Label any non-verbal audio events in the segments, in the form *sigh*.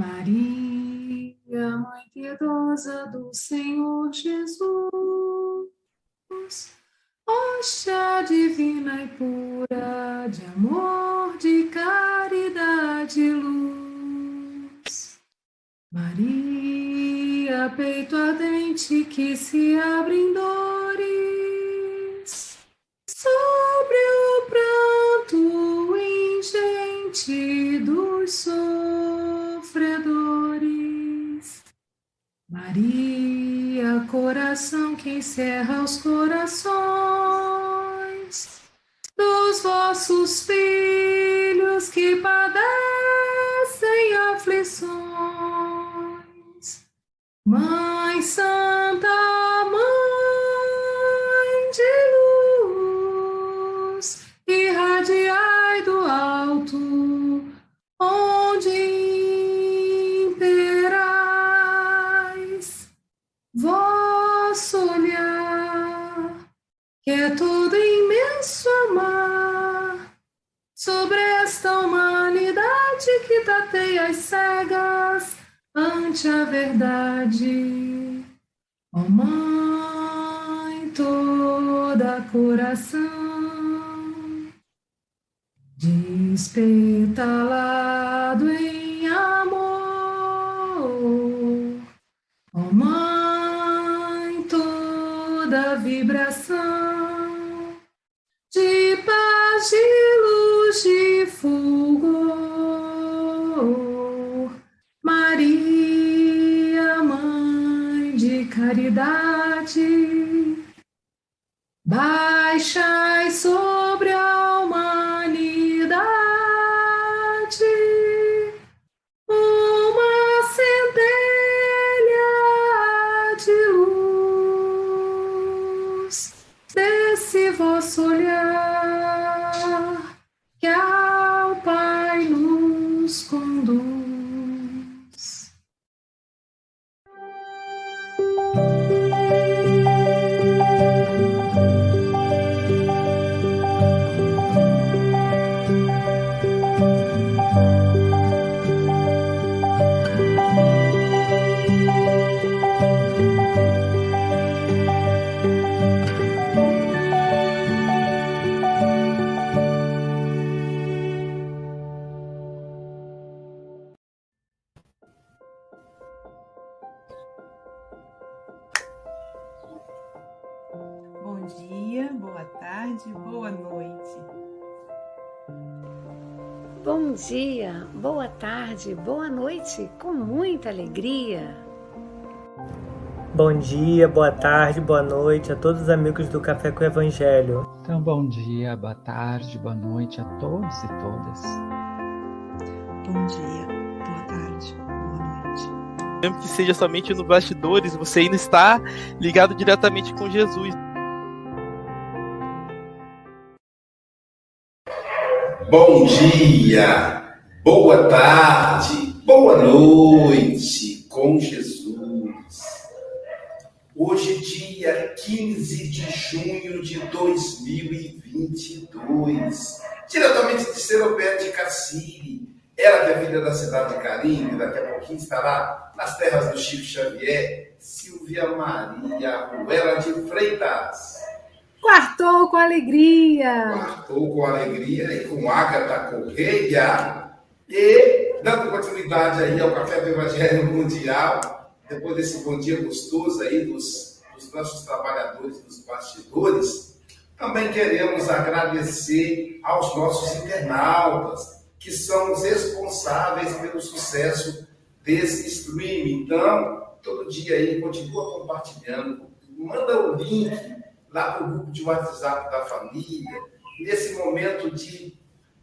Maria, Mãe piedosa do Senhor Jesus, Hóstia divina e pura de amor, de caridade e luz. Maria, peito ardente que se abre em dores, sobre o pranto ingente dos sofredores. Maria, coração que encerra os corações dos vossos filhos que padecem aflições. Mãe Santa, é todo imenso amar, sobre esta humanidade que tateia as cegas ante a verdade. Ó Mãe toda coração, despetalado em de luz, de fulgor. Maria, Mãe de caridade, baixai boa tarde, boa noite, com muita alegria. Bom dia, boa tarde, boa noite a todos os amigos do Café com o Evangelho. Então, bom dia, boa tarde, boa noite a todos e todas. Bom dia, boa tarde, boa noite. Mesmo que seja somente no bastidores, você ainda está ligado diretamente com Jesus. Bom dia, boa tarde, boa noite com Jesus. Hoje, dia 15 de junho de 2022, diretamente de Seropé de Cassiri, ela que é filha da cidade de Carimbe, daqui a pouquinho estará nas terras do Chico Xavier, Silvia Maria Ruela de Freitas. Quartou com alegria! Quartou com alegria e com Ágata Correia. E dando continuidade aí ao Café do Evangelho Mundial, depois desse bom dia gostoso aí dos, dos nossos trabalhadores dos bastidores, também queremos agradecer aos nossos internautas, que são os responsáveis pelo sucesso desse stream. Então, todo dia aí, continua compartilhando, manda o link lá para o grupo de WhatsApp da família. Nesse momento de,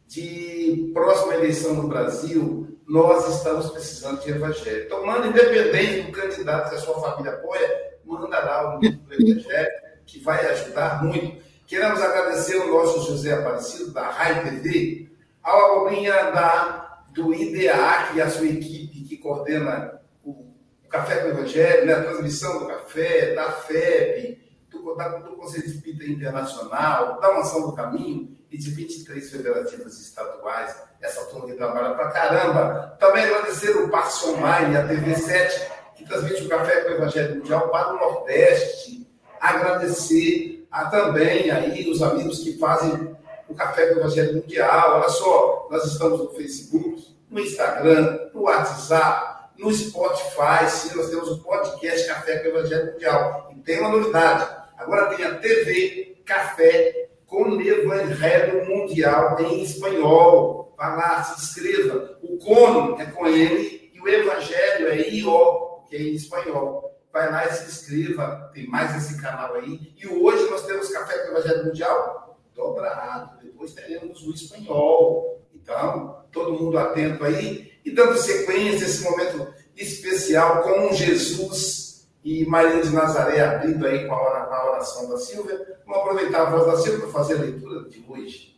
de próxima eleição no Brasil, nós estamos precisando de evangelho. Então, manda, independente do candidato que a sua família apoia, manda lá o link do evangelho, que vai ajudar muito. Queremos agradecer ao nosso José Aparecido, da RAI TV, ao Abobrinha da, do IDEAC e a sua equipe que coordena o, o Café com o Evangelho, né, a transmissão do café, da FEB, do, da, do Conselho Espírita Internacional, da Mansão do Caminho e de 23 federativas estaduais essa turma que trabalha pra caramba. Também agradecer o Passe Online, a TV7, que transmite o Café com o Evangelho Mundial para o Nordeste. Agradecer a também aí os amigos que fazem o Café com o Evangelho Mundial. Olha só, nós estamos no Facebook, no Instagram, no WhatsApp, no Spotify. Sim, nós temos o podcast Café com o Evangelho Mundial. E tem uma novidade. Agora tem a TV Café com Evangelho Mundial em espanhol. Vá lá, se inscreva. O Cono é com ele e o Evangelho é I-O, que é em espanhol. Vai lá e se inscreva. Tem mais esse canal aí. E hoje nós temos Café com Evangelho Mundial dobrado. Depois teremos o espanhol. Então, todo mundo atento aí. E dando sequência esse momento especial com Jesus e Maria de Nazaré abrindo aí com a oração da Silvia. Vamos aproveitar a voz da Silvia para fazer a leitura de hoje.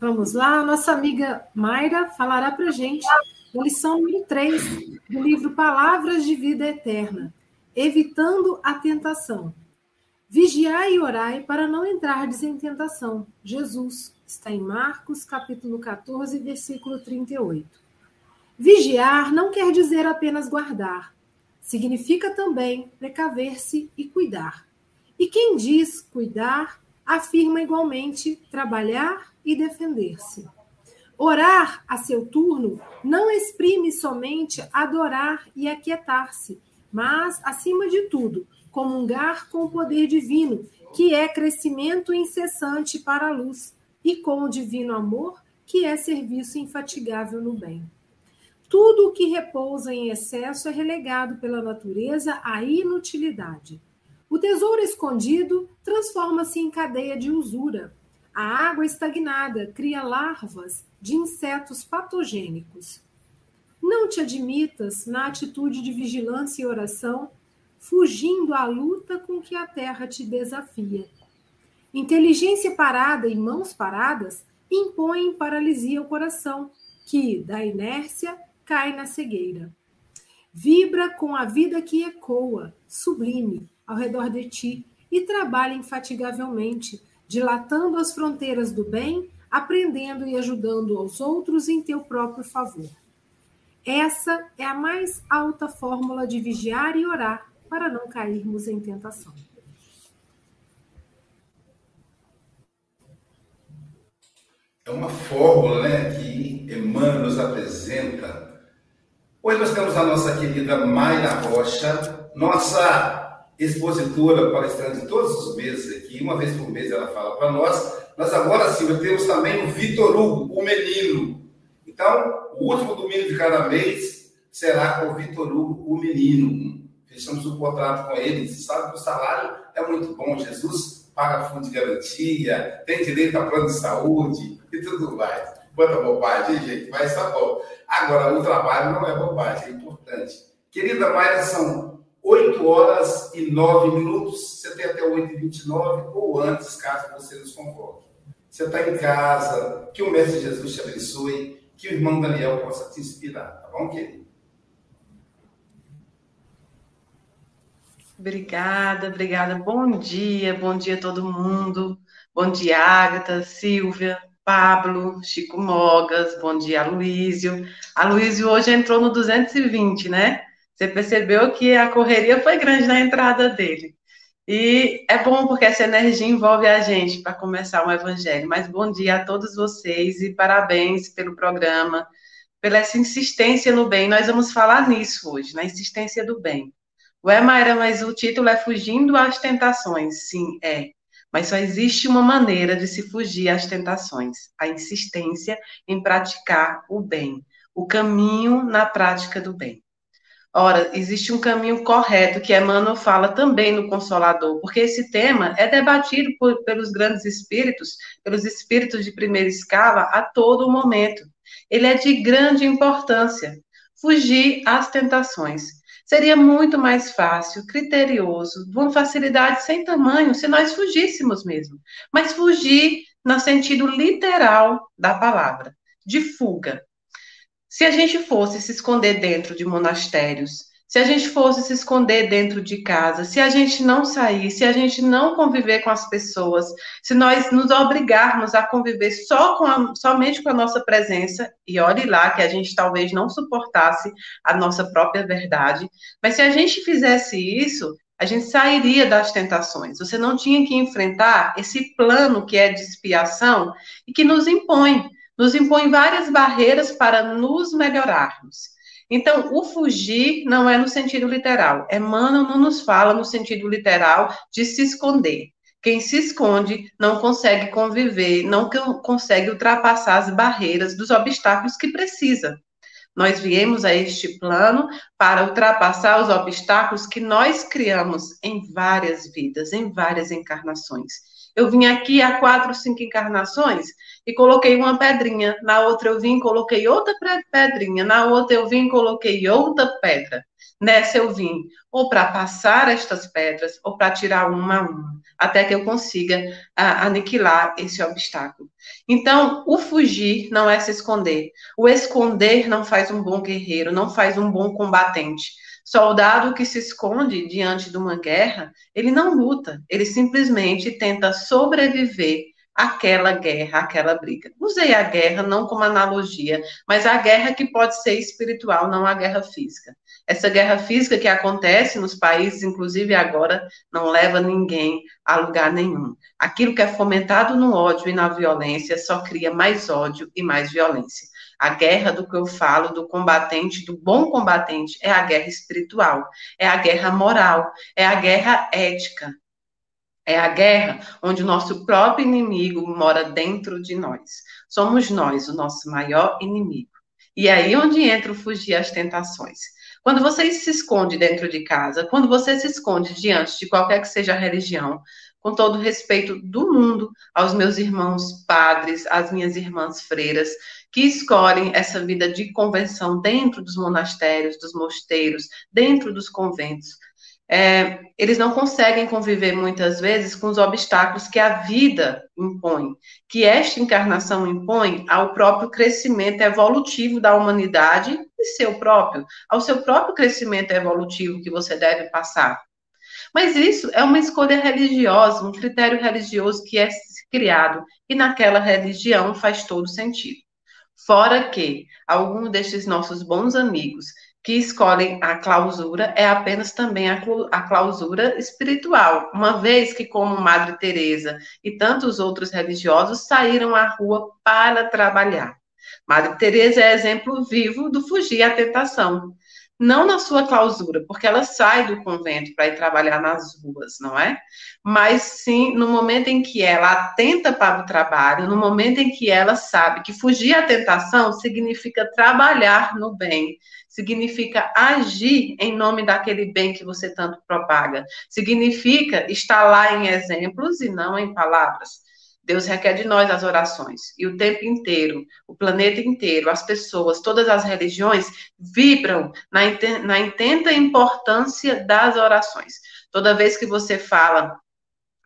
Vamos lá, nossa amiga Mayra falará para gente a lição número 3 do livro Palavras de Vida Eterna, Evitando a Tentação. Vigiai e orai para não entrardes em tentação. Jesus está em Marcos, capítulo 14, versículo 38. Vigiar não quer dizer apenas guardar. Significa também precaver-se e cuidar. E quem diz cuidar, afirma igualmente trabalhar e defender-se. Orar a seu turno não exprime somente adorar e aquietar-se, mas, acima de tudo, comungar com o poder divino, que é crescimento incessante para a luz, e com o divino amor, que é serviço infatigável no bem. Tudo o que repousa em excesso é relegado pela natureza à inutilidade. O tesouro escondido transforma-se em cadeia de usura. A água estagnada cria larvas de insetos patogênicos. Não te admitas na atitude de vigilância e oração fugindo à luta com que a terra te desafia. Inteligência parada e mãos paradas impõem paralisia ao coração, que, da inércia, cai na cegueira. Vibra com a vida que ecoa, sublime, ao redor de ti e trabalha infatigavelmente, dilatando as fronteiras do bem, aprendendo e ajudando aos outros em teu próprio favor. Essa é a mais alta fórmula de vigiar e orar para não cairmos em tentação. É uma fórmula né, que Emmanuel nos apresenta. Hoje nós temos a nossa querida Mayra Rocha, nossa expositora palestrante todos os meses aqui, uma vez por mês ela fala para nós. Nós agora, Silvia, temos também o Vitor Hugo, o menino. Então, o último domingo de cada mês será com o Vitor Hugo, o menino fechamos um contrato com ele, você sabe que o salário é muito bom, Jesus paga fundo de garantia, tem direito a plano de saúde e tudo mais. Quanta bobagem, gente, mas tá bom. Agora, o trabalho não é bobagem, é importante. Querida Maia, são 8 horas e 9 minutos, você tem até 8 e 29 ou antes, caso você nos convoque. Você está em casa, que o Mestre Jesus te abençoe, que o irmão Daniel possa te inspirar, tá bom, querido? Obrigada, obrigada. Bom dia, bom dia a todo mundo. Bom dia, Agatha, Silvia, Pablo, Chico Mogas, bom dia, Aloísio. Aloísio hoje entrou no 220, né? Você percebeu que a correria foi grande na entrada dele. E é bom porque essa energia envolve a gente para começar o evangelho. Mas bom dia a todos vocês e parabéns pelo programa, pela essa insistência no bem. Nós vamos falar nisso hoje, na insistência do bem. Ué, Mayra, mas o título é Fugindo às Tentações. Sim, é. Mas só existe uma maneira de se fugir às tentações: a insistência em praticar o bem, o caminho na prática do bem. Ora, existe um caminho correto que Emmanuel fala também no Consolador, porque esse tema é debatido por, pelos grandes espíritos, pelos espíritos de primeira escala, a todo momento. Ele é de grande importância. Fugir às tentações. Seria muito mais fácil, criterioso, de uma facilidade sem tamanho, se nós fugíssemos mesmo. Mas fugir no sentido literal da palavra, de fuga. Se a gente fosse se esconder dentro de monastérios, se a gente fosse se esconder dentro de casa, se a gente não sair, se a gente não conviver com as pessoas, se nós nos obrigarmos a conviver só com a, somente com a nossa presença, e olhe lá que a gente talvez não suportasse a nossa própria verdade, mas se a gente fizesse isso, a gente sairia das tentações. Você não tinha que enfrentar esse plano que é de expiação e que nos impõe, nos impõe várias barreiras para nos melhorarmos. Então, o fugir não é no sentido literal. Emmanuel não nos fala no sentido literal de se esconder. Quem se esconde não consegue conviver, não consegue ultrapassar as barreiras dos obstáculos que precisa. Nós viemos a este plano para ultrapassar os obstáculos que nós criamos em várias vidas, em várias encarnações. Eu vim aqui há quatro, cinco encarnações e coloquei uma pedrinha. Na outra eu vim, coloquei outra pedrinha. Na outra eu vim, coloquei outra pedra. Nessa eu vim ou para passar estas pedras ou para tirar uma a uma, até que eu consiga a, aniquilar esse obstáculo. Então, o fugir não é se esconder. O esconder não faz um bom guerreiro, não faz um bom combatente. Soldado que se esconde diante de uma guerra, ele não luta, ele simplesmente tenta sobreviver aquela guerra, aquela briga. Usei a guerra não como analogia, mas a guerra que pode ser espiritual, não a guerra física. Essa guerra física que acontece nos países, inclusive agora, não leva ninguém a lugar nenhum. Aquilo que é fomentado no ódio e na violência só cria mais ódio e mais violência. A guerra do que eu falo, do combatente, do bom combatente, é a guerra espiritual, é a guerra moral, é a guerra ética, é a guerra onde o nosso próprio inimigo mora dentro de nós. Somos nós o nosso maior inimigo. E é aí onde entra o fugir às tentações. Quando você se esconde dentro de casa, quando você se esconde diante de qualquer que seja a religião, com todo o respeito do mundo aos meus irmãos padres, às minhas irmãs freiras, que escolhem essa vida de convenção dentro dos monastérios, dos mosteiros, dentro dos conventos, é, eles não conseguem conviver muitas vezes com os obstáculos que a vida impõe, que esta encarnação impõe ao próprio crescimento evolutivo da humanidade e seu próprio, ao seu próprio crescimento evolutivo que você deve passar. Mas isso é uma escolha religiosa, um critério religioso que é criado e naquela religião faz todo sentido. Fora que algum destes nossos bons amigos que escolhem a clausura é apenas também a, clausura espiritual, uma vez que, como Madre Teresa e tantos outros religiosos, saíram à rua para trabalhar. Madre Teresa é exemplo vivo do fugir à tentação. Não na sua clausura, porque ela sai do convento para ir trabalhar nas ruas, não é? Mas sim no momento em que ela atenta para o trabalho, no momento em que ela sabe que fugir à tentação significa trabalhar no bem, significa agir em nome daquele bem que você tanto propaga. Significa estar lá em exemplos e não em palavras. Deus requer de nós as orações. E o tempo inteiro, o planeta inteiro, as pessoas, todas as religiões vibram na, intenta importância das orações. Toda vez que você fala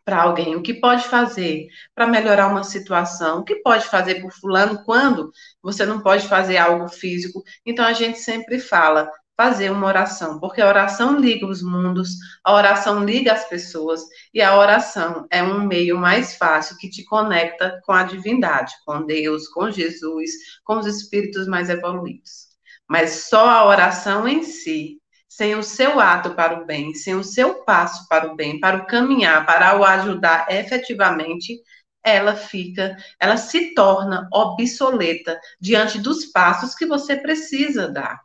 para alguém, o que pode fazer para melhorar uma situação, o que pode fazer por fulano quando você não pode fazer algo físico. Então a gente sempre fala fazer uma oração, porque a oração liga os mundos, a oração liga as pessoas e a oração é um meio mais fácil que te conecta com a divindade, com Deus, com Jesus, com os espíritos mais evoluídos. Mas só a oração em si sem o seu ato para o bem, sem o seu passo para o bem, para o caminhar, para o ajudar efetivamente, ela fica, ela se torna obsoleta diante dos passos que você precisa dar.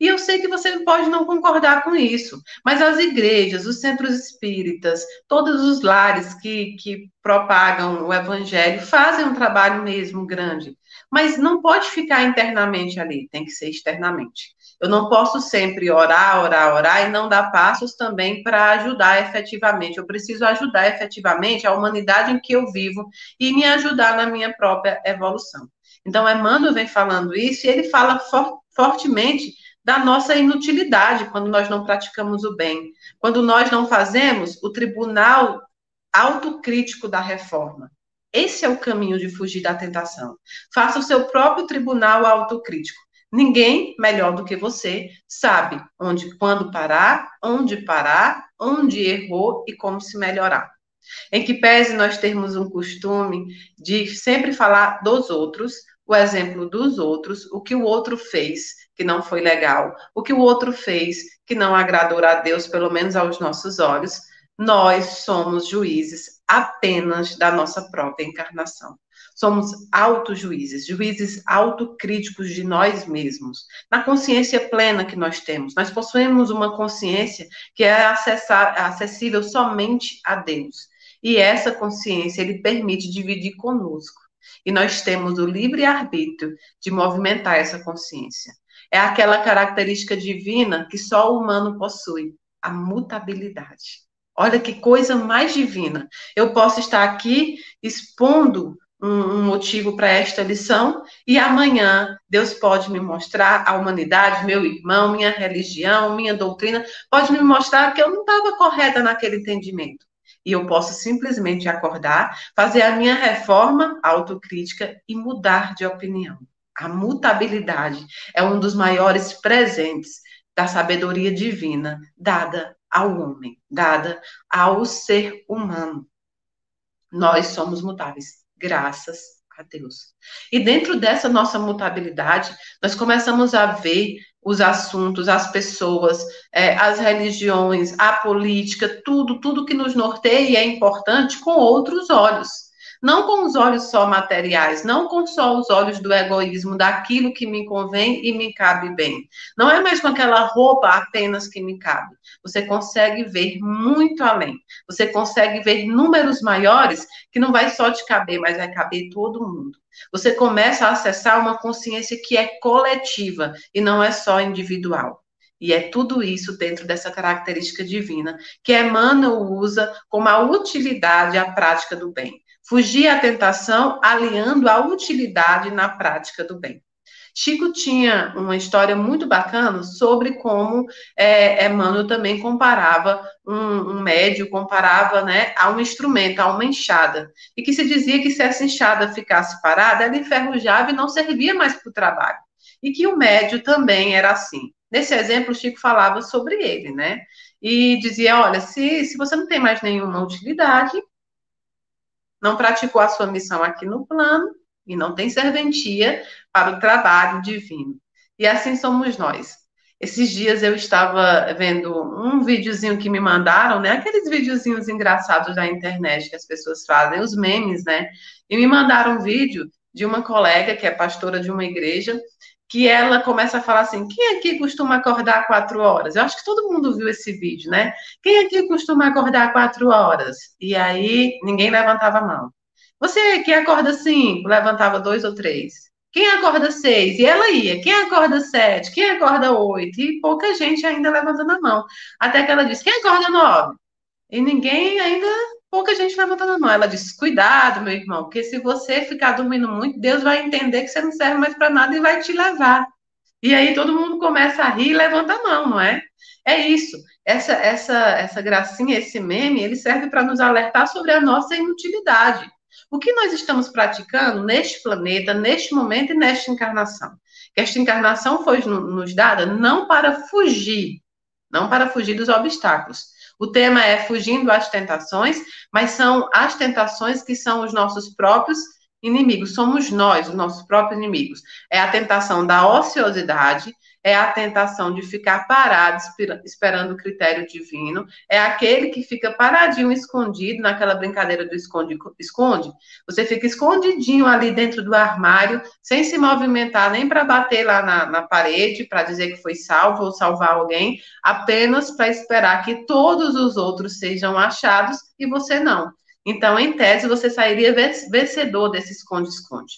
E eu sei que você pode não concordar com isso, mas as igrejas, os centros espíritas, todos os lares que, que propagam o evangelho fazem um trabalho mesmo grande, mas não pode ficar internamente ali, tem que ser externamente. Eu não posso sempre orar, orar, orar e não dar passos também para ajudar efetivamente. Eu preciso ajudar efetivamente a humanidade em que eu vivo e me ajudar na minha própria evolução. Então, Emmanuel vem falando isso e ele fala for fortemente da nossa inutilidade quando nós não praticamos o bem, quando nós não fazemos o tribunal autocrítico da reforma. Esse é o caminho de fugir da tentação. Faça o seu próprio tribunal autocrítico. Ninguém melhor do que você sabe onde, quando parar, onde parar, onde errou e como se melhorar. Em que pese nós termos um costume de sempre falar dos outros, o exemplo dos outros, o que o outro fez que não foi legal, o que o outro fez que não agradou a Deus, pelo menos aos nossos olhos, nós somos juízes apenas da nossa própria encarnação. Somos autojuízes, juízes autocríticos de nós mesmos, na consciência plena que nós temos. Nós possuímos uma consciência que é acessar, acessível somente a Deus. E essa consciência ele permite dividir conosco. E nós temos o livre arbítrio de movimentar essa consciência. É aquela característica divina que só o humano possui, a mutabilidade. Olha que coisa mais divina. Eu posso estar aqui expondo um, motivo para esta lição e amanhã Deus pode me mostrar a humanidade, meu irmão, minha religião, minha doutrina, pode me mostrar que eu não estava correta naquele entendimento. E eu posso simplesmente acordar, fazer a minha reforma autocrítica e mudar de opinião. A mutabilidade é um dos maiores presentes da sabedoria divina dada ao homem, dada ao ser humano. Nós somos mutáveis, graças a Deus. E dentro dessa nossa mutabilidade, nós começamos a ver os assuntos, as pessoas, é, as religiões, a política, tudo, tudo que nos norteia e é importante com outros olhos não com os olhos só materiais, não com só os olhos do egoísmo, daquilo que me convém e me cabe bem. Não é mais com aquela roupa apenas que me cabe. Você consegue ver muito além. Você consegue ver números maiores que não vai só te caber, mas vai caber todo mundo. Você começa a acessar uma consciência que é coletiva e não é só individual. E é tudo isso dentro dessa característica divina que Emmanuel usa como a utilidade à prática do bem. Fugir à tentação, aliando a utilidade na prática do bem. Chico tinha uma história muito bacana sobre como é, Emmanuel também comparava um, um médio, comparava né, a um instrumento, a uma enxada. E que se dizia que se essa enxada ficasse parada, ela enferrujava e não servia mais para o trabalho. E que o médio também era assim. Nesse exemplo, Chico falava sobre ele, né? E dizia: olha, se, se você não tem mais nenhuma utilidade, não praticou a sua missão aqui no plano e não tem serventia para o trabalho divino. E assim somos nós. Esses dias eu estava vendo um videozinho que me mandaram, né? Aqueles videozinhos engraçados da internet que as pessoas fazem, os memes, né? E me mandaram um vídeo de uma colega que é pastora de uma igreja que ela começa a falar assim: quem aqui costuma acordar quatro horas? Eu acho que todo mundo viu esse vídeo, né? Quem aqui costuma acordar quatro horas? E aí ninguém levantava a mão. Você que acorda cinco, levantava dois ou três. Quem acorda seis? E ela ia. Quem acorda sete? Quem acorda oito? E pouca gente ainda levantando a mão. Até que ela disse: quem acorda nove? E ninguém ainda pouca gente levantando a mão. Ela disse: Cuidado, meu irmão, porque se você ficar dormindo muito, Deus vai entender que você não serve mais para nada e vai te levar. E aí todo mundo começa a rir e levanta a mão, não é? É isso. Essa, essa, essa gracinha, esse meme, ele serve para nos alertar sobre a nossa inutilidade. O que nós estamos praticando neste planeta, neste momento e nesta encarnação? Que esta encarnação foi nos dada não para fugir, não para fugir dos obstáculos, o tema é fugindo às tentações, mas são as tentações que são os nossos próprios inimigos, somos nós, os nossos próprios inimigos. É a tentação da ociosidade, é a tentação de ficar parado esperando o critério divino, é aquele que fica paradinho, escondido naquela brincadeira do esconde-esconde. Você fica escondidinho ali dentro do armário, sem se movimentar nem para bater lá na, na parede, para dizer que foi salvo ou salvar alguém, apenas para esperar que todos os outros sejam achados e você não. Então, em tese, você sairia vencedor desse esconde-esconde.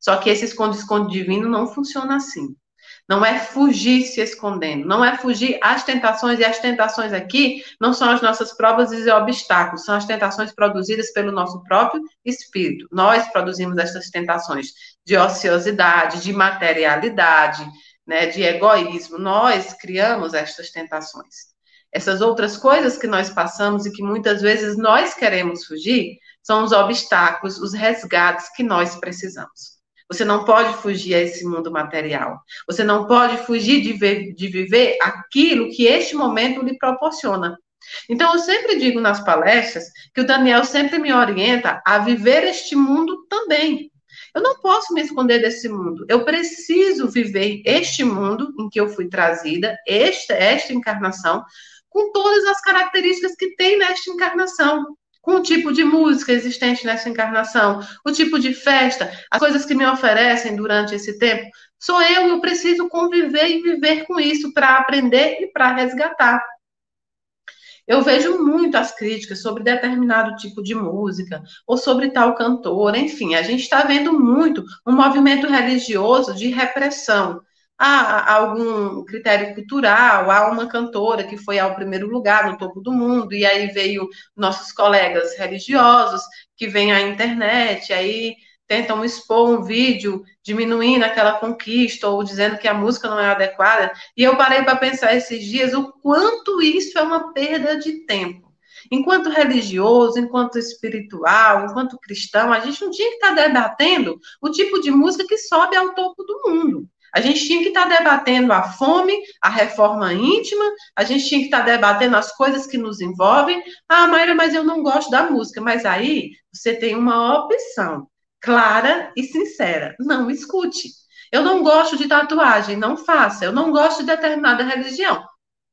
Só que esse esconde-esconde divino não funciona assim não é fugir se escondendo, não é fugir às tentações, e as tentações aqui não são as nossas provas e obstáculos, são as tentações produzidas pelo nosso próprio espírito. Nós produzimos essas tentações de ociosidade, de materialidade, né, de egoísmo. Nós criamos estas tentações. Essas outras coisas que nós passamos e que muitas vezes nós queremos fugir são os obstáculos, os resgates que nós precisamos. Você não pode fugir a esse mundo material. Você não pode fugir de, ver, de viver aquilo que este momento lhe proporciona. Então, eu sempre digo nas palestras que o Daniel sempre me orienta a viver este mundo também. Eu não posso me esconder desse mundo. Eu preciso viver este mundo em que eu fui trazida, esta, esta encarnação, com todas as características que tem nesta encarnação com o tipo de música existente nessa encarnação, o tipo de festa, as coisas que me oferecem durante esse tempo. Sou eu, eu preciso conviver e viver com isso para aprender e para resgatar. Eu vejo muito as críticas sobre determinado tipo de música, ou sobre tal cantor, enfim, a gente está vendo muito um movimento religioso de repressão há algum critério cultural, há uma cantora que foi ao primeiro lugar no topo do mundo, e aí veio nossos colegas religiosos que vêm à internet, aí tentam expor um vídeo diminuindo aquela conquista ou dizendo que a música não é adequada. E eu parei para pensar esses dias o quanto isso é uma perda de tempo. Enquanto religioso, enquanto espiritual, enquanto cristão, a gente não tinha que estar debatendo o tipo de música que sobe ao topo do mundo. A gente tinha que estar tá debatendo a fome, a reforma íntima, a gente tinha que estar tá debatendo as coisas que nos envolvem. Ah, Mayra, mas eu não gosto da música. Mas aí você tem uma opção clara e sincera. Não escute. Eu não gosto de tatuagem, não faça. Eu não gosto de determinada religião.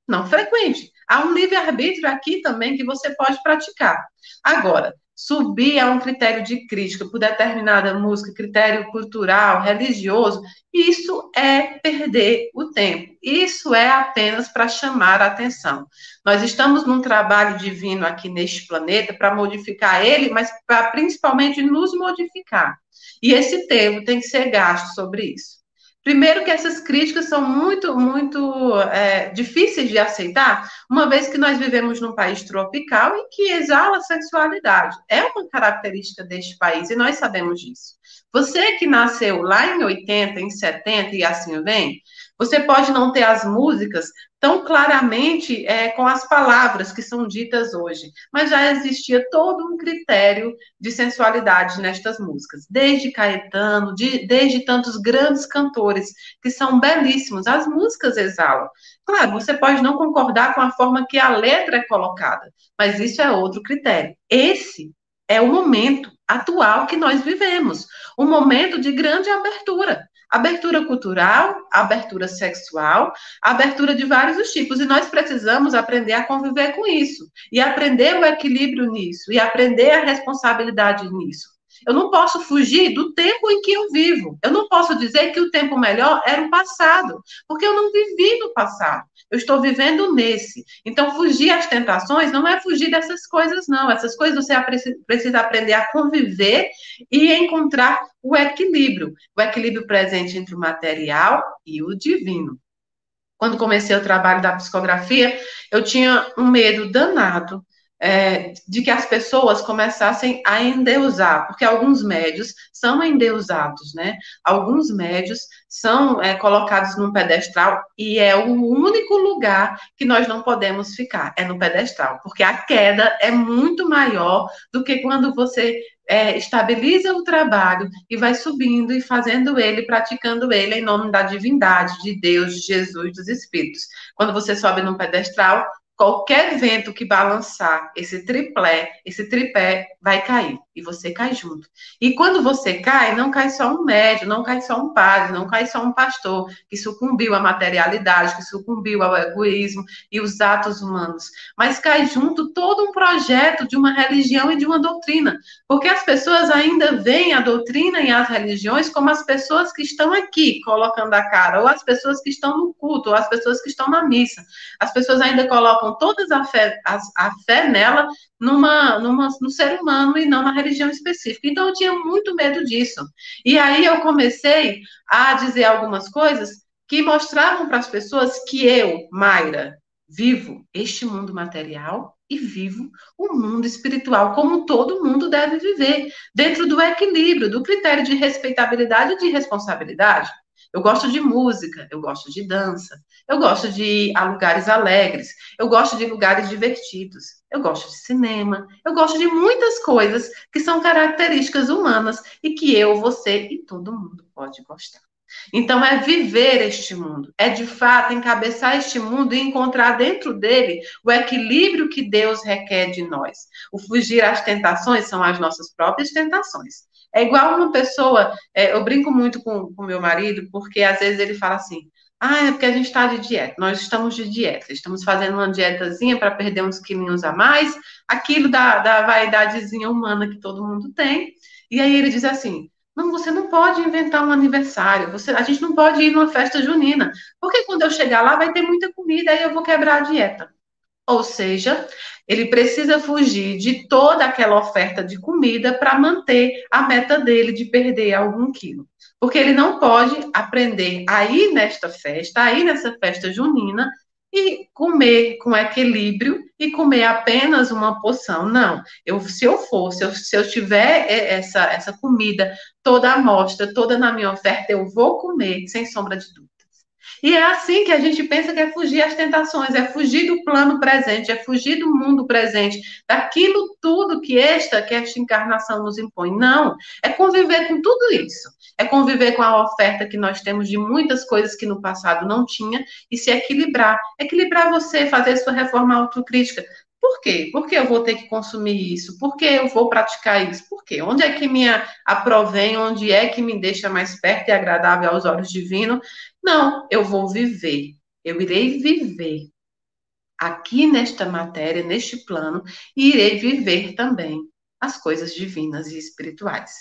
Não frequente. Há um livre-arbítrio aqui também que você pode praticar. Agora, subir a um critério de crítica por determinada música, critério cultural, religioso, isso é perder o tempo. Isso é apenas para chamar a atenção. Nós estamos num trabalho divino aqui neste planeta para modificar ele, mas para principalmente nos modificar. E esse tempo tem que ser gasto sobre isso. Primeiro que essas críticas são muito, muito é, difíceis de aceitar, uma vez que nós vivemos num país tropical e que exala sexualidade. É uma característica deste país e nós sabemos disso. Você que nasceu lá em 80, em 70 e assim vem, você pode não ter as músicas tão claramente é, com as palavras que são ditas hoje, mas já existia todo um critério de sensualidade nestas músicas, desde Caetano, de, desde tantos grandes cantores que são belíssimos. As músicas exalam. Claro, você pode não concordar com a forma que a letra é colocada, mas isso é outro critério. Esse é o momento atual que nós vivemos, um momento de grande abertura abertura cultural, abertura sexual, abertura de vários os tipos. E nós precisamos aprender a conviver com isso, e aprender o equilíbrio nisso, e aprender a responsabilidade nisso. Eu não posso fugir do tempo em que eu vivo. Eu não posso dizer que o tempo melhor era o passado, porque eu não vivi no passado. Eu estou vivendo nesse. Então, fugir às tentações não é fugir dessas coisas, não. Essas coisas você precisa aprender a conviver e encontrar o equilíbrio. O equilíbrio presente entre o material e o divino. Quando comecei o trabalho da psicografia, eu tinha um medo danado é, de que as pessoas começassem a endeusar, porque alguns médios são endeusados, né? Alguns médios são é, colocados num pedestal e é o único lugar que nós não podemos ficar, é no pedestal, porque a queda é muito maior do que quando você é, estabiliza o trabalho e vai subindo e fazendo ele, praticando ele em nome da divindade, de Deus, de Jesus, dos Espíritos. Quando você sobe num pedestal, qualquer vento que balançar esse triplé, esse tripé vai cair e você cai junto. E quando você cai, não cai só um médium, não cai só um padre, não cai só um pastor que sucumbiu à materialidade, que sucumbiu ao egoísmo e os atos humanos, mas cai junto todo um projeto de uma religião e de uma doutrina, porque as pessoas ainda veem a doutrina e as religiões como as pessoas que estão aqui colocando a cara, ou as pessoas que estão no culto, ou as pessoas que estão na missa. As pessoas ainda colocam todas a fé, a, a fé nela numa, numa, no ser humano e não na religião específica. Então, eu tinha muito medo disso. E aí eu comecei a dizer algumas coisas que mostravam para as pessoas que eu, Mayra, vivo este mundo material e vivo o mundo espiritual como todo mundo deve viver, dentro do equilíbrio, do critério de respeitabilidade e de responsabilidade. Eu gosto de música, eu gosto de dança, eu gosto de ir a lugares alegres, eu gosto de lugares divertidos, eu gosto de cinema, eu gosto de muitas coisas que são características humanas e que eu, você e todo mundo pode gostar. Então, é viver este mundo, é de fato encabeçar este mundo e encontrar dentro dele o equilíbrio que Deus requer de nós. O fugir às tentações são as nossas próprias tentações. É igual uma pessoa, é, eu brinco muito com o meu marido, porque às vezes ele fala assim: ah, é porque a gente está de dieta. Nós estamos de dieta, estamos fazendo uma dietazinha para perder uns quilinhos a mais, aquilo da, da vaidadezinha humana que todo mundo tem. E aí ele diz assim: não, você não pode inventar um aniversário, você, a gente não pode ir numa festa junina, porque quando eu chegar lá vai ter muita comida e eu vou quebrar a dieta. Ou seja, ele precisa fugir de toda aquela oferta de comida para manter a meta dele de perder algum quilo. Porque ele não pode aprender a ir nesta festa, a ir nessa festa junina e comer com equilíbrio e comer apenas uma porção. Não, eu, se eu for, se eu, se eu tiver essa, essa comida toda à mostra, toda na minha oferta, eu vou comer, sem sombra de dúvida. E é assim que a gente pensa que é fugir às tentações, é fugir do plano presente, é fugir do mundo presente, daquilo tudo que esta, que esta encarnação nos impõe. Não, é conviver com tudo isso. É conviver com a oferta que nós temos de muitas coisas que no passado não tinha e se equilibrar. Equilibrar você, fazer sua reforma autocrítica. Por quê? Por que eu vou ter que consumir isso? Por que eu vou praticar isso? Por quê? Onde é que me aprovém? Onde é que me deixa mais perto e agradável aos olhos divinos? Não, eu vou viver. Eu irei viver aqui nesta matéria, neste plano, e irei viver também as coisas divinas e espirituais.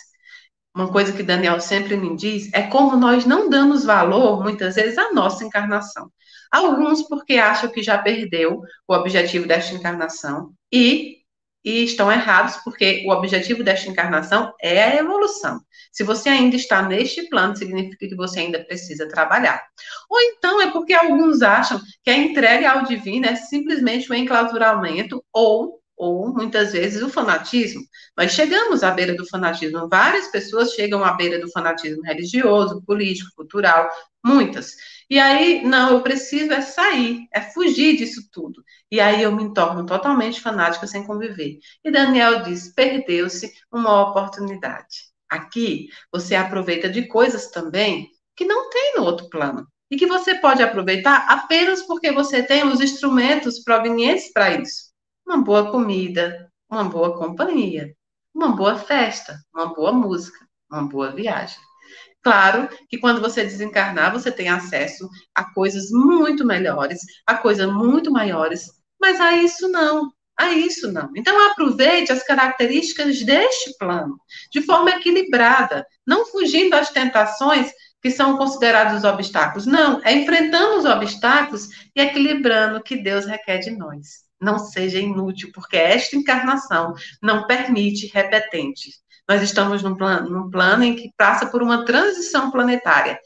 Uma coisa que Daniel sempre me diz é como nós não damos valor, muitas vezes, à nossa encarnação. Alguns porque acham que já perdeu o objetivo desta encarnação e, e estão errados porque o objetivo desta encarnação é a evolução. Se você ainda está neste plano, significa que você ainda precisa trabalhar. Ou então é porque alguns acham que a entrega ao divino é simplesmente um enclausuramento ou ou muitas vezes o fanatismo. Nós chegamos à beira do fanatismo, várias pessoas chegam à beira do fanatismo religioso, político, cultural, muitas. E aí, não, eu preciso é sair, é fugir disso tudo. E aí eu me torno totalmente fanática sem conviver. E Daniel diz: perdeu-se uma oportunidade. Aqui, você aproveita de coisas também que não tem no outro plano. E que você pode aproveitar apenas porque você tem os instrumentos provenientes para isso. Uma boa comida, uma boa companhia, uma boa festa, uma boa música, uma boa viagem. Claro que quando você desencarnar, você tem acesso a coisas muito melhores, a coisas muito maiores, mas a isso não, a isso não. Então aproveite as características deste plano, de forma equilibrada, não fugindo às tentações que são considerados obstáculos. Não, é enfrentando os obstáculos e equilibrando o que Deus requer de nós. Não seja inútil, porque esta encarnação não permite repetentes. Nós estamos num plano, num plano em que passa por uma transição planetária.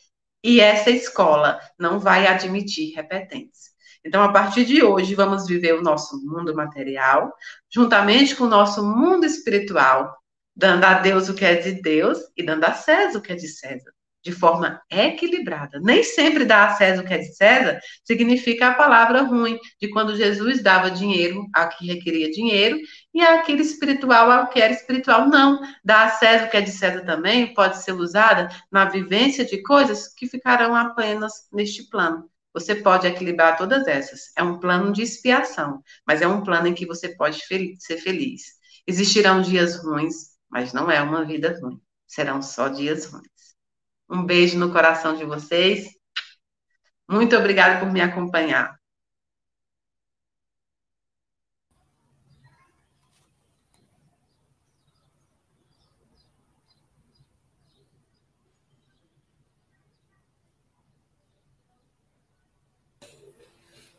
E essa escola não vai admitir repetentes. Então, a partir de hoje, vamos viver o nosso mundo material, juntamente com o nosso mundo espiritual, dando a Deus o que é de Deus e dando a César o que é de César de forma equilibrada. Nem sempre dar a César o que é de César significa a palavra ruim de quando Jesus dava dinheiro a que requeria dinheiro e aquele espiritual ao que era espiritual. Não, dar a César o que é de César também pode ser usada na vivência de coisas que ficarão apenas neste plano. Você pode equilibrar todas essas. É um plano de expiação, mas é um plano em que você pode ser feliz. Existirão dias ruins, mas não é uma vida ruim. Serão só dias ruins. Um beijo no coração de vocês. Muito obrigada por me acompanhar.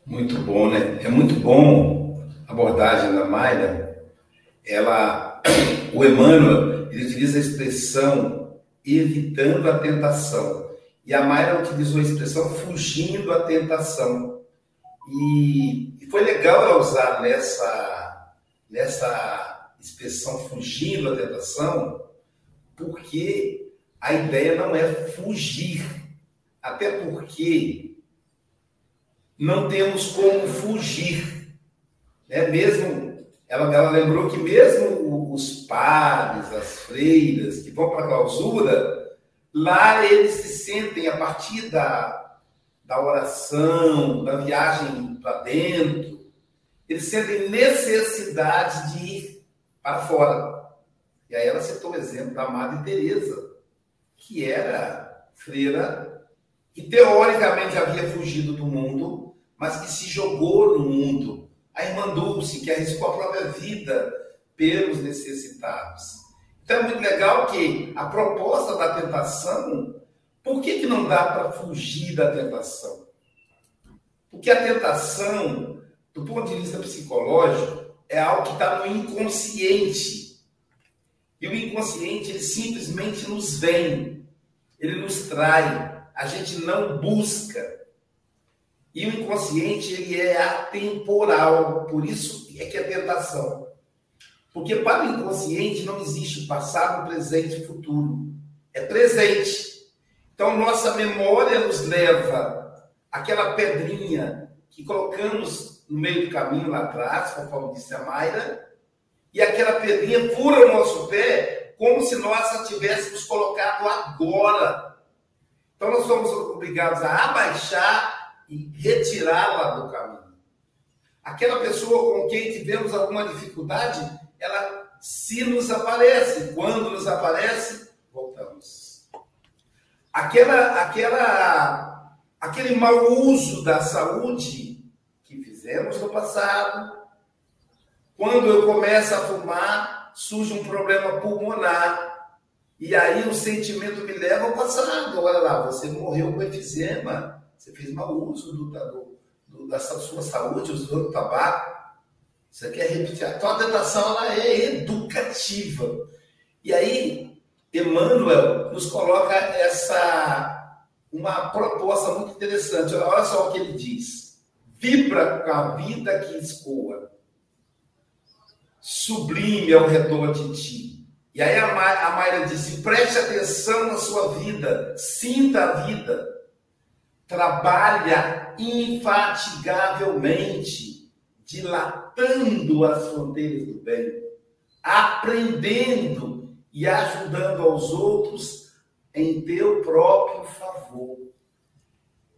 Muito bom, né? É muito bom a abordagem da Mayra. Ela, *clears throat* o Emmanuel, ele utiliza a expressão evitando a tentação. E a Mayra utilizou a expressão fugindo à tentação. E, foi legal ela usar nessa, nessa expressão fugindo à tentação, porque a ideia não é fugir Até porque não temos como fugir. Né? Mesmo, ela, ela lembrou que mesmo os padres, as freiras que vão para a clausura, lá eles se sentem a partir da, da oração, da viagem para dentro, eles sentem necessidade de ir para fora. E aí ela citou o exemplo da Madre Teresa, que era freira que teoricamente havia fugido do mundo, mas que se jogou no mundo. A irmã Dulce, que arriscou a própria vida pelos necessitados. Então é muito legal que a proposta da tentação, por que, que não dá para fugir da tentação? Porque a tentação, do ponto de vista psicológico, é algo que está no inconsciente. E o inconsciente, ele simplesmente nos vem, ele nos trai, a gente não busca. E o inconsciente, ele é atemporal, por isso é que é tentação. Porque para o inconsciente não existe passado, presente e futuro. É presente. Então, nossa memória nos leva àquela pedrinha que colocamos no meio do caminho lá atrás, conforme disse a Mayra, e aquela pedrinha fura o nosso pé como se nós a tivéssemos colocado agora. Então nós somos obrigados a abaixar e retirá-la do caminho. Aquela pessoa com quem tivemos alguma dificuldade, ela se nos aparece. Quando nos aparece, voltamos. Aquela, aquela, aquele mau uso da saúde que fizemos no passado, quando eu começo a fumar, surge um problema pulmonar. E aí o sentimento me leva ao passado. Olha lá, você morreu com efizema, você fez mau uso do, do, do, da sua saúde, usando tabaco. Você quer repetir? A tentação ela é educativa. E aí, Emmanuel nos coloca essa uma proposta muito interessante. Olha só o que ele diz. Vibra com a vida que escoa sublime ao redor de ti. E aí a, a Mayra disse: preste atenção na sua vida, sinta a vida, trabalha infatigavelmente, dilatando as fronteiras do bem, aprendendo e ajudando aos outros em teu próprio favor.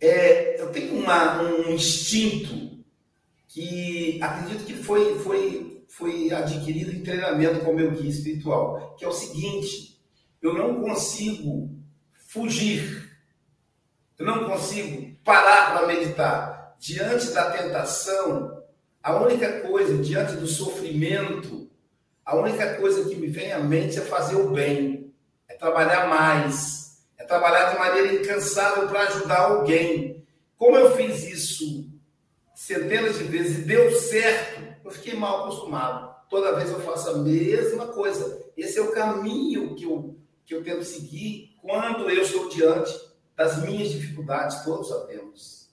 É, eu tenho uma, um instinto que acredito que foi, foi foi adquirido em treinamento com o meu guia espiritual, que é o seguinte: eu não consigo fugir, eu não consigo parar para meditar. Diante da tentação, a única coisa, diante do sofrimento, a única coisa que me vem à mente é fazer o bem, é trabalhar mais, é trabalhar de maneira incansável para ajudar alguém. Como eu fiz isso centenas de vezes e deu certo, eu fiquei mal acostumado. Toda vez eu faço a mesma coisa. Esse é o caminho que eu, que eu tento seguir quando eu estou diante das minhas dificuldades, todos sabemos.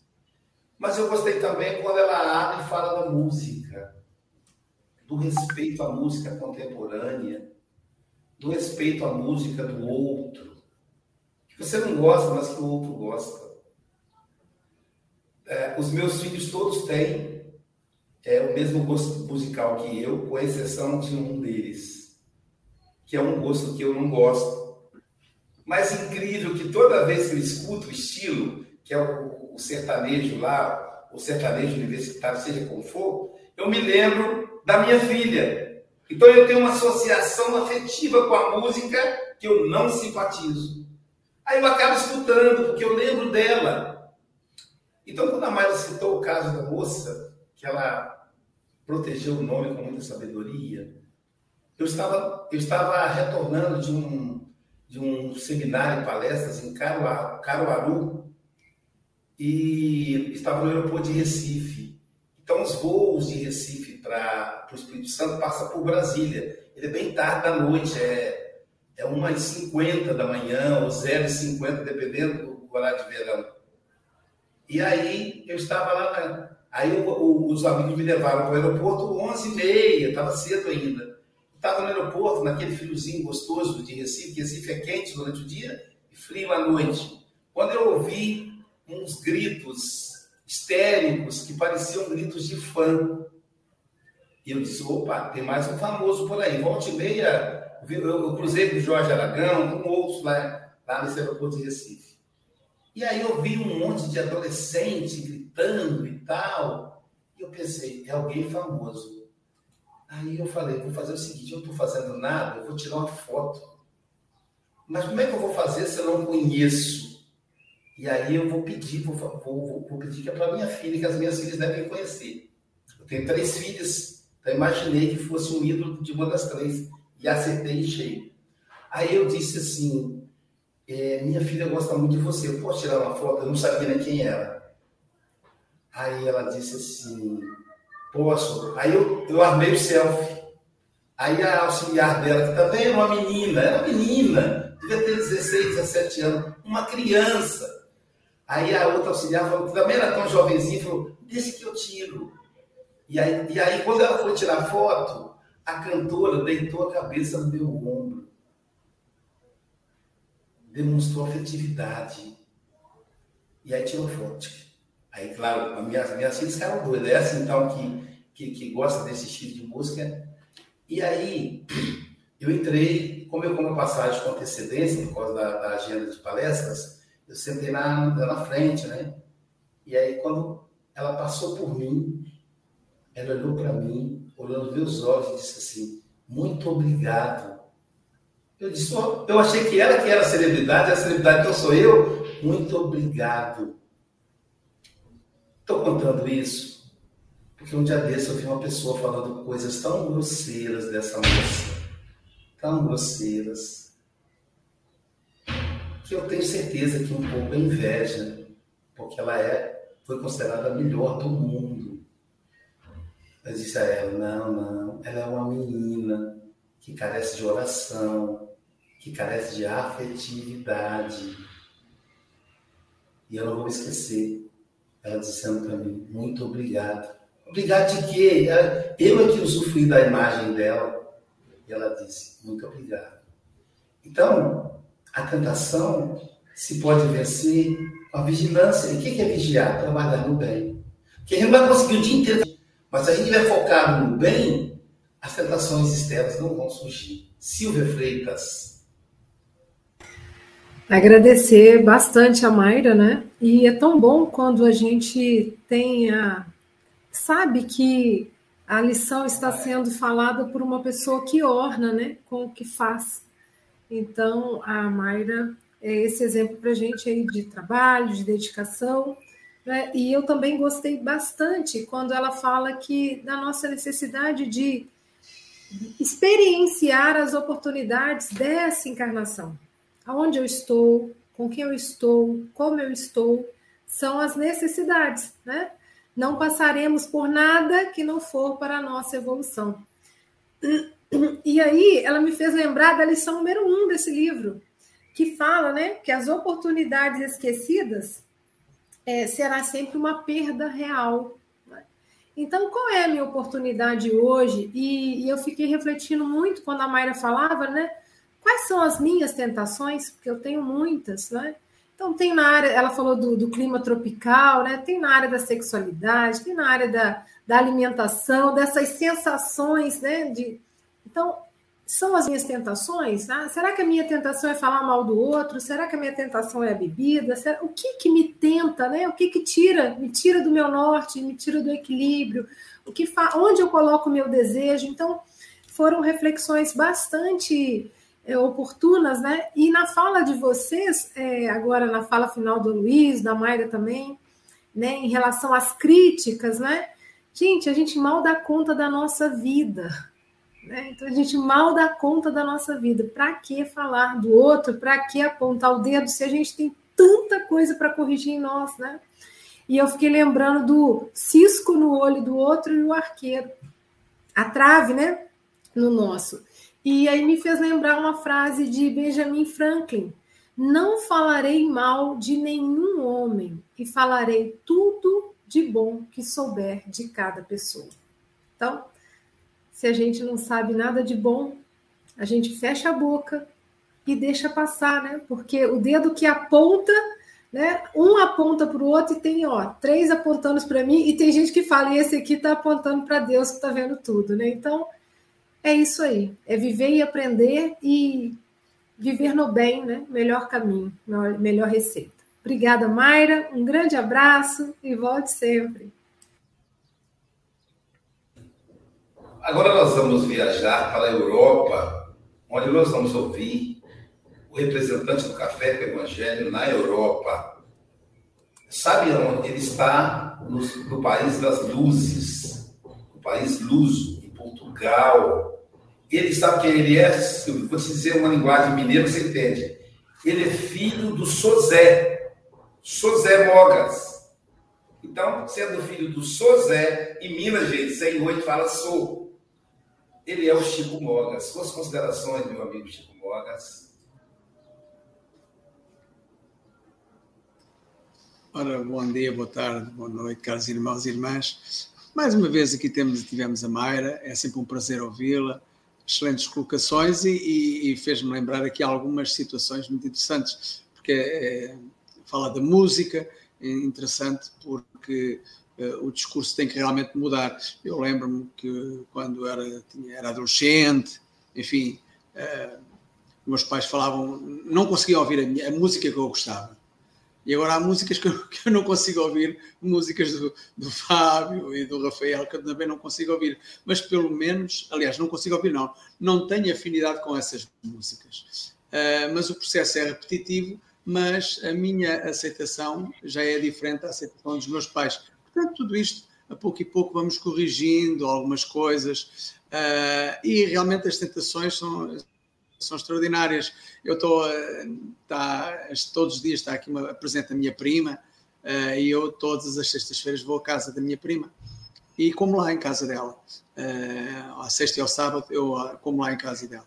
Mas eu gostei também quando ela abre e fala da música, do respeito à música contemporânea, do respeito à música do outro, que você não gosta, mas que o outro gosta. É, os meus filhos todos têm é o mesmo gosto musical que eu, com exceção de um deles, que é um gosto que eu não gosto. Mas incrível que toda vez que eu escuto o estilo, que é o, o sertanejo lá, o sertanejo universitário, seja como for, eu me lembro da minha filha. Então eu tenho uma associação afetiva com a música que eu não simpatizo. Aí eu acabo escutando, porque eu lembro dela. Então, quando a Mayra citou o caso da moça, que ela protegeu o nome com muita sabedoria. Eu estava, eu estava retornando de um, de um seminário e palestras em Caruaru, Caruaru e estava no aeroporto de Recife. Então, os voos de Recife para o Espírito Santo passam por Brasília. Ele é bem tarde da noite, é, é 1h50 da manhã ou 0h50, dependendo do horário de verão. E aí, eu estava lá Aí o, o, os amigos me levaram para o aeroporto 11h30, estava cedo ainda. Estava no aeroporto, naquele friozinho gostoso de Recife, que Recife é quente durante o dia e frio à noite. quando eu ouvi uns gritos histéricos que pareciam gritos de fã. E eu disse, opa, tem mais um famoso por aí. Volte e meia, eu cruzei com Jorge Aragão, com outros lá, lá nesse aeroporto de Recife. E aí eu vi um monte de adolescente gritando e tal. E eu pensei, é alguém famoso. Aí eu falei, vou fazer o seguinte, eu não estou fazendo nada, eu vou tirar uma foto. Mas como é que eu vou fazer se eu não conheço? E aí eu vou pedir, vou, vou, vou pedir que é para minha filha, que as minhas filhas devem conhecer. Eu tenho três filhas, então imaginei que fosse um ídolo de uma das três. E acertei cheio. Aí eu disse assim, é, minha filha gosta muito de você, eu posso tirar uma foto? Eu não sabia nem quem era. Aí ela disse assim, posso. Aí eu, eu armei o selfie. Aí a auxiliar dela, que também era uma menina, era uma menina, devia ter 16, 17 anos, uma criança. Aí a outra auxiliar falou, também era tão jovenzinha, falou, deixa que eu tiro. E aí, e aí quando ela foi tirar foto, a cantora deitou a cabeça no meu ombro. Demonstrou afetividade. E aí tirou foto. Aí, claro, minhas, minhas filhas ficaram doidas. É assim, então, que, que, que gosta desse estilo de música. E aí, *clears throat* eu entrei, como eu como passagem com antecedência, por causa da, da agenda de palestras, eu sentei na, na frente, né? E aí, quando ela passou por mim, ela olhou para mim, olhando meus olhos e disse assim: Muito obrigado. Eu disse: oh, Eu achei que ela que era celebridade, a celebridade então sou eu. Muito obrigado. Estou contando isso porque um dia desse eu vi uma pessoa falando coisas tão grosseiras dessa moça, tão grosseiras, que eu tenho certeza que um pouco é inveja, porque ela é, foi considerada a melhor do mundo. Eu disse a ela, não, não, ela é uma menina que carece de oração, que carece de afetividade. E eu não vou esquecer ela dizendo para mim, muito obrigado. Obrigado de quê? Eu é que usufruí da imagem dela. E ela disse, muito obrigado. Então, a tentação se pode vencer com a vigilância. E o que é vigiar? Trabalhar no bem. Porque a gente vai conseguir o dia inteiro mas se a gente estiver focado no bem, as tentações externas não vão surgir. Silvia Freitas. Agradecer bastante a Mayra, né? E é tão bom quando a gente tem a... sabe que a lição está sendo falada por uma pessoa que orna, né? Com o que faz. Então, a Mayra é esse exemplo para a gente aí de trabalho, de dedicação né? E eu também gostei bastante quando ela fala que da nossa necessidade de experienciar as oportunidades dessa encarnação. Aonde eu estou, com quem eu estou, como eu estou, são as necessidades, né? Não passaremos por nada que não for para a nossa evolução. E aí, ela me fez lembrar da lição número um desse livro, que fala, né, que as oportunidades esquecidas é, será sempre uma perda real. Né? Então, qual é a minha oportunidade hoje? E, e, eu fiquei refletindo muito quando a Mayra falava, né? Quais são as minhas tentações? Porque eu tenho muitas, né? Então, tem na área, ela falou do, do clima tropical, né? Tem na área da sexualidade, tem na área da, da alimentação, dessas sensações, né? De, então, são as minhas tentações? Ah, será que a minha tentação é falar mal do outro? Será que a minha tentação é a bebida? Será... O que que me tenta, né? O que que tira, me tira do meu norte, me tira do equilíbrio? O que fa... Onde eu coloco o meu desejo? Então, foram reflexões bastante é, oportunas, né? E na fala de vocês, é, agora na fala final do Luiz, da Mayra também, né? Em relação às críticas, né? Gente, a gente mal dá conta da nossa vida, né? Então a gente mal dá conta da nossa vida. Para que falar do outro? Para que apontar o dedo se a gente tem tanta coisa para corrigir em nós, né? E eu fiquei lembrando do cisco no olho do outro e o arqueiro. A trave, né? No nosso. E aí me fez lembrar uma frase de Benjamin Franklin: Não falarei mal de nenhum homem e falarei tudo de bom que souber de cada pessoa. Então, se a gente não sabe nada de bom, a gente fecha a boca e deixa passar, né? Porque o dedo que aponta né? Um aponta para o outro e tem ó, três apontando para mim, e tem gente que fala, e esse aqui está apontando para Deus que está vendo tudo, né? Então é isso aí, é viver e aprender e viver no bem, né? Melhor caminho, melhor receita. Obrigada, Mayra. Um grande abraço e volte sempre. Agora nós vamos viajar para a Europa, onde nós vamos ouvir o representante do Café com Evangelho na Europa. Sabe onde? Ele está no, no país das luzes, o país luso, em Portugal. Ele sabe quem ele é? Eu vou te dizer uma linguagem mineira, você entende. Ele é filho do Sozé, Sozé Mogas. Então, sendo filho do Sozé, em Minas, gente, sem noite fala sou. Ele é o Chico Mogas. Suas considerações, meu amigo Chico Mogas. Ora, bom dia, boa tarde, boa noite, caros irmãos e irmãs. Mais uma vez aqui temos, tivemos a Mayra, é sempre um prazer ouvi-la, excelentes colocações e, e, fez-me lembrar aqui algumas situações muito interessantes, porque é, fala da música, é interessante porque é, o discurso tem que realmente mudar. Eu lembro-me que quando era, tinha, era adolescente, enfim, é, meus pais falavam, não conseguiam ouvir a, minha, a música que eu gostava e agora há músicas que eu, que eu não consigo ouvir, músicas do, do, Fábio e do Rafael, que eu também não consigo ouvir. Mas pelo menos, aliás, não consigo ouvir, não. Não tenho afinidade com essas músicas. Uh, mas o processo é repetitivo, mas a minha aceitação já é diferente da aceitação dos meus pais. Portanto, tudo isto, a pouco e pouco, vamos corrigindo algumas coisas. Uh, e realmente as tentações são, são extraordinárias. Eu estou, tá, todos os dias está aqui uma, presente a minha prima uh, e eu todas as sextas-feiras vou à casa da minha prima e como lá em casa dela. Uh, à sexta e ao sábado eu como lá em casa dela.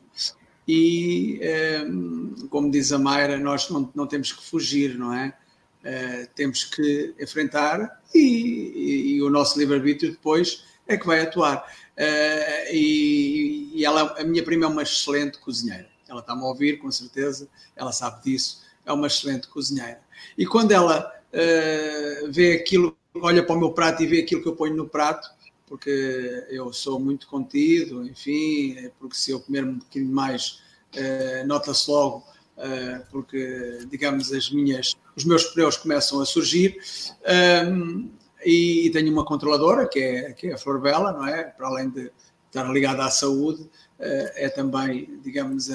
E, uh, como diz a Mayra, nós não, não temos que fugir, não é? Uh, temos que enfrentar e, e, e o nosso livre-arbítrio depois é que vai atuar. Uh, e, e ela, a minha prima é uma excelente cozinheira. Ela está-me a ouvir, com certeza, ela sabe disso. É uma excelente cozinheira. E quando ela uh, vê aquilo, olha para o meu prato e vê aquilo que eu ponho no prato, porque eu sou muito contido, enfim, é porque se eu comer um pouquinho mais, uh, nota-se logo, uh, porque, digamos, as minhas, os meus pneus começam a surgir. Um, e, e, tenho uma controladora, que é, que é a Flor Bela, não é? Para além de estar ligada à saúde, uh, é também, digamos,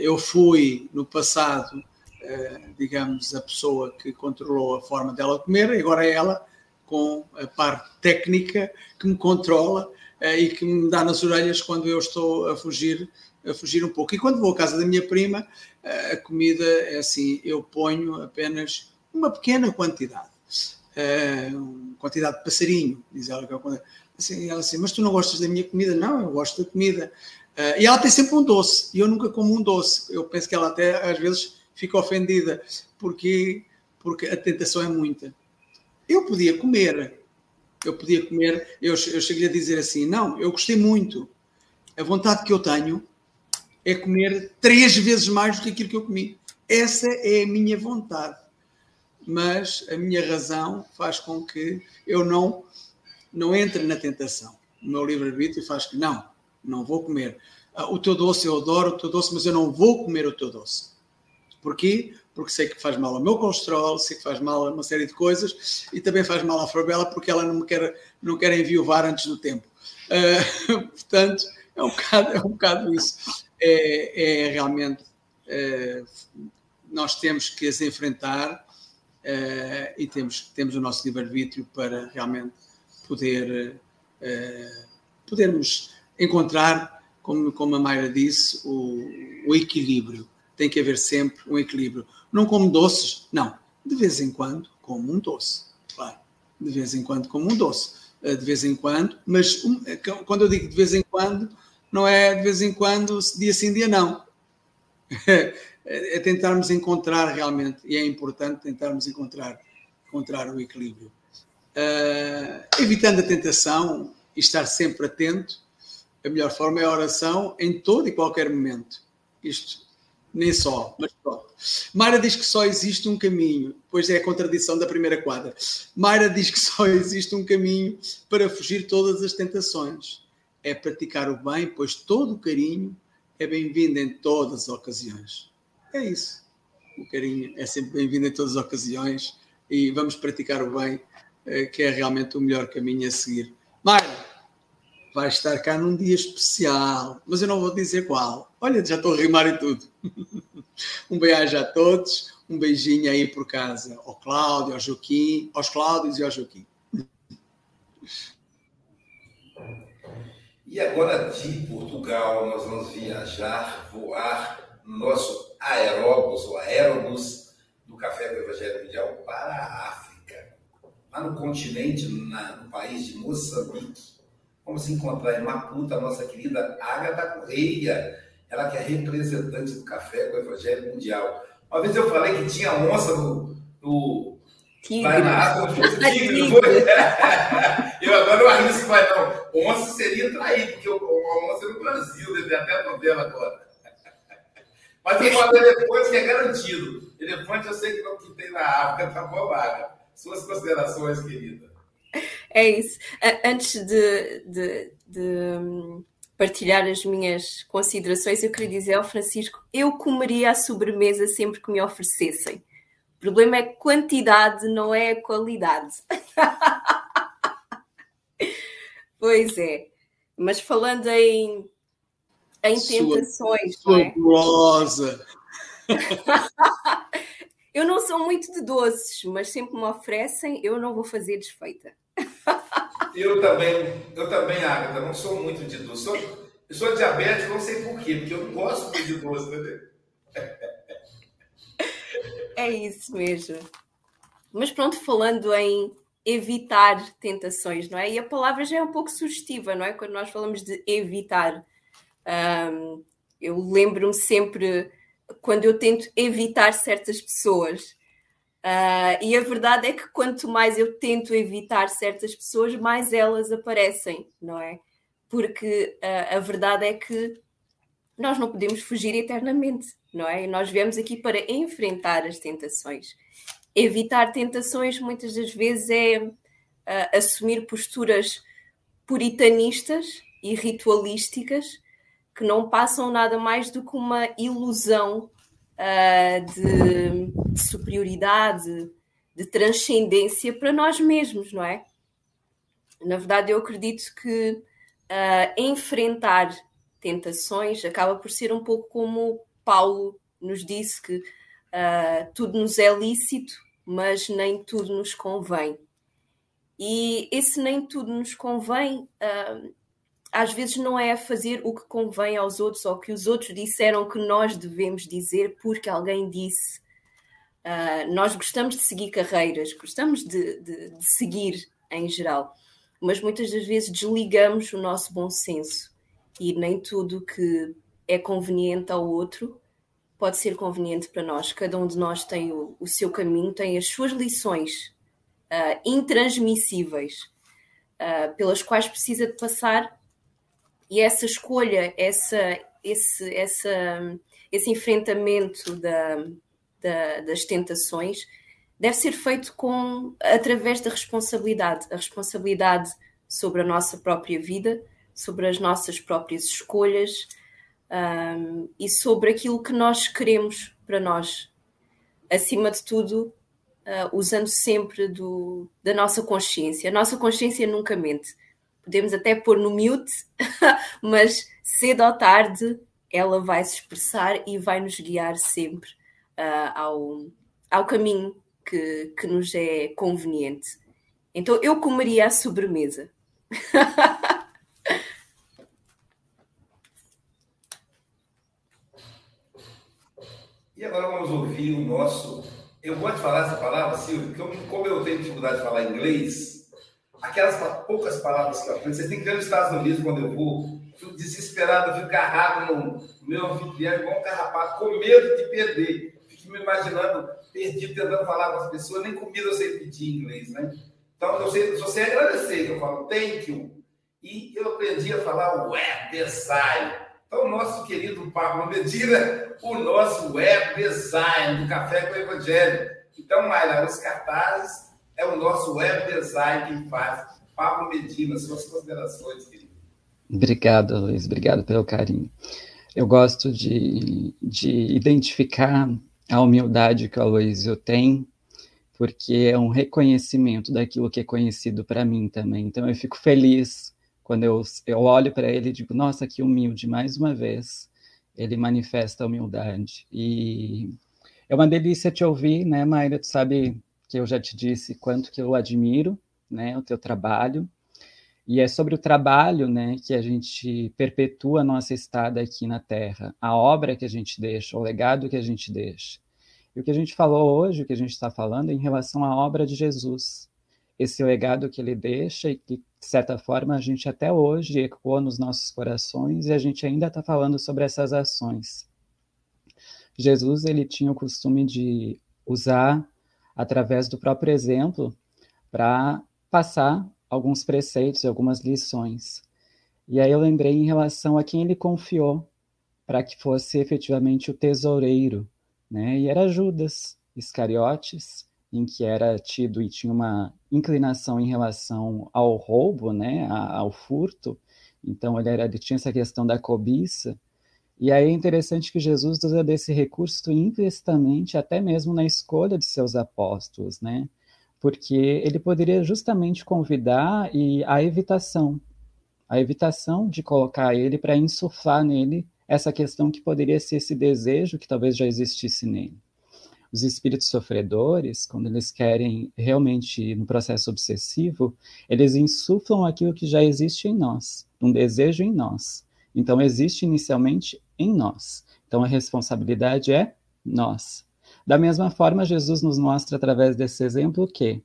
eu fui no passado, uh, digamos, a pessoa que controlou a forma dela comer, e agora é ela com a parte técnica que me controla e que me dá nas orelhas quando eu estou a fugir a fugir um pouco. E quando vou à casa da minha prima, a comida é assim, eu ponho apenas uma pequena quantidade uh, quantidade de passarinho, diz ela. É assim, ela assim, mas tu não gostas da minha comida? Não, eu gosto da comida. Uh, e ela tem sempre um doce, e eu nunca como um doce. Eu penso que ela até às vezes fica ofendida, porque, porque a tentação é muita. Eu podia comer, eu podia comer, eu, eu cheguei a dizer assim, não, eu gostei muito. A vontade que eu tenho é comer três vezes mais do que aquilo que eu comi. Essa é a minha vontade mas a minha razão faz com que eu não, não entre na tentação. O meu livre-arbítrio faz que não, não vou comer. Ah, o teu doce, eu adoro o teu doce, mas eu não vou comer o teu doce. Porquê? Porque sei que faz mal ao meu colesterol, sei que faz mal a uma série de coisas e também faz mal à Fabela porque ela não me quer, não quer enviuvar antes do tempo. Uh, *laughs* portanto, é um bocado, é um bocado isso. É, é realmente. É, nós temos que as enfrentar e temos, temos o nosso livre-arbítrio para realmente poder uh, podermos encontrar, como, como a Mayra disse, o, o equilíbrio. Tem que haver sempre um equilíbrio. Não como doces, não. De vez em quando, como um doce. Claro. De vez em quando, como um doce. Uh, de vez em quando, mas um, quando eu digo de vez em quando, não é de vez em quando, dia sim, dia não. *laughs* é, é tentarmos encontrar realmente, e é importante tentarmos encontrar, encontrar o equilíbrio. Uh, evitando a tentação e estar sempre atento, a melhor forma é a oração em todo e qualquer momento. Isto Nem só, mas pronto. Mayra diz que só existe um caminho, pois é a contradição da primeira quadra. Mayra diz que só *laughs* existe um caminho para fugir todas as tentações. É praticar o bem, pois todo o carinho é bem-vindo em todas as ocasiões. É isso. O carinho é sempre bem-vindo em todas as ocasiões e vamos praticar o bem, que é realmente o melhor caminho a seguir. Mayra, vai estar cá num dia especial, mas eu não vou dizer qual. Olha, já estou a rimar e tudo. *laughs* um beijo a todos, um beijinho aí por casa, ao Cláudio, ao Joaquim, aos Cláudios e ao Joaquim. E agora de Portugal nós vamos viajar, voar no nosso aeróbus, ou aérobus do Café do Evangelho Mundial para a África, lá no continente, na, no país de Moçambique. Vamos encontrar em Maputo a nossa querida Agatha Correia, ela que é representante do Café do Evangelho Mundial. Uma vez eu falei que tinha onça no, no. Vai na água, tigre? *laughs* Eu agora não arrisco mais, não. Onça seria traído, porque o onça é no Brasil, deve ter até a novela agora. Mas eu falo elefante que é garantido. Elefante eu sei que não que tem na África, tá bom, vaga. Suas considerações, querida. É isso. Antes de, de, de hum, partilhar as minhas considerações, eu queria dizer ao Francisco: eu comeria a sobremesa sempre que me oferecessem. O problema é quantidade, não é qualidade. *laughs* pois é. Mas falando em, em tentações. Sua, não é? *laughs* eu não sou muito de doces, mas sempre me oferecem, eu não vou fazer desfeita. Eu também, eu também, Agatha, não sou muito de doce. Sou, eu sou diabético, não sei por quê, porque eu não gosto muito de doce, entendeu? É isso mesmo. Mas pronto, falando em evitar tentações, não é? E a palavra já é um pouco sugestiva, não é? Quando nós falamos de evitar. Um, eu lembro-me sempre quando eu tento evitar certas pessoas. Uh, e a verdade é que quanto mais eu tento evitar certas pessoas, mais elas aparecem, não é? Porque uh, a verdade é que nós não podemos fugir eternamente, não é? Nós viemos aqui para enfrentar as tentações. Evitar tentações muitas das vezes é uh, assumir posturas puritanistas e ritualísticas que não passam nada mais do que uma ilusão uh, de, de superioridade, de transcendência para nós mesmos, não é? Na verdade, eu acredito que uh, enfrentar tentações acaba por ser um pouco como Paulo nos disse que uh, tudo nos é lícito, mas nem tudo nos convém. E esse nem tudo nos convém, uh, às vezes não é fazer o que convém aos outros ou que os outros disseram que nós devemos dizer porque alguém disse. Uh, nós gostamos de seguir carreiras, gostamos de, de, de seguir em geral, mas muitas das vezes desligamos o nosso bom senso e nem tudo que é conveniente ao outro pode ser conveniente para nós. Cada um de nós tem o, o seu caminho, tem as suas lições uh, intransmissíveis uh, pelas quais precisa de passar e essa escolha, essa, esse, essa, esse enfrentamento da, da, das tentações deve ser feito com através da responsabilidade, a responsabilidade sobre a nossa própria vida, sobre as nossas próprias escolhas um, e sobre aquilo que nós queremos para nós. Acima de tudo, uh, usando sempre do, da nossa consciência. A nossa consciência nunca mente. Podemos até pôr no mute, *laughs* mas cedo ou tarde ela vai se expressar e vai nos guiar sempre uh, ao, ao caminho que, que nos é conveniente. Então eu comeria a sobremesa. *laughs* E agora vamos ouvir o nosso. Eu gosto de falar essa palavra, Silvio, porque eu, como eu tenho dificuldade de falar inglês, aquelas poucas palavras que eu aprendo, vocês têm que ver nos Estados Unidos quando eu vou, fico desesperado, eu fico agarrado no meu anfitrião, igual um carrapato, com medo de perder. Fico me imaginando perdido, tentando falar com as pessoas, nem comida eu sei pedir em inglês, né? Então, eu sei, só sei agradecer, eu falo thank you. E eu aprendi a falar where desire. Então, nosso querido Pablo Medina, o nosso web design do Café com o Evangelho. Então, Mayra, os cartazes é o nosso web design quem faz. Pablo Medina, suas considerações, querido. Obrigado, Luiz. Obrigado pelo carinho. Eu gosto de, de identificar a humildade que o Aloysio tem, porque é um reconhecimento daquilo que é conhecido para mim também. Então eu fico feliz quando eu, eu olho para ele e digo, nossa, que humilde, mais uma vez. Ele manifesta a humildade. E é uma delícia te ouvir, né, Mayra? Tu sabe que eu já te disse quanto que eu admiro, né, o teu trabalho. E é sobre o trabalho, né, que a gente perpetua a nossa estada aqui na Terra, a obra que a gente deixa, o legado que a gente deixa. E o que a gente falou hoje, o que a gente está falando, é em relação à obra de Jesus. Esse legado que ele deixa e que, de certa forma, a gente até hoje ecoa nos nossos corações e a gente ainda está falando sobre essas ações. Jesus, ele tinha o costume de usar, através do próprio exemplo, para passar alguns preceitos e algumas lições. E aí eu lembrei em relação a quem ele confiou para que fosse efetivamente o tesoureiro né? E era Judas Iscariotes, em que era tido e tinha uma inclinação em relação ao roubo, né, ao furto. Então ele, era, ele tinha essa questão da cobiça. E aí é interessante que Jesus usa desse recurso implicitamente, até mesmo na escolha de seus apóstolos, né? Porque ele poderia justamente convidar e a evitação, a evitação de colocar ele para insuflar nele essa questão que poderia ser esse desejo que talvez já existisse nele. Os espíritos sofredores, quando eles querem realmente no processo obsessivo, eles insuflam aquilo que já existe em nós, um desejo em nós. Então existe inicialmente em nós. Então a responsabilidade é nós. Da mesma forma, Jesus nos mostra através desse exemplo que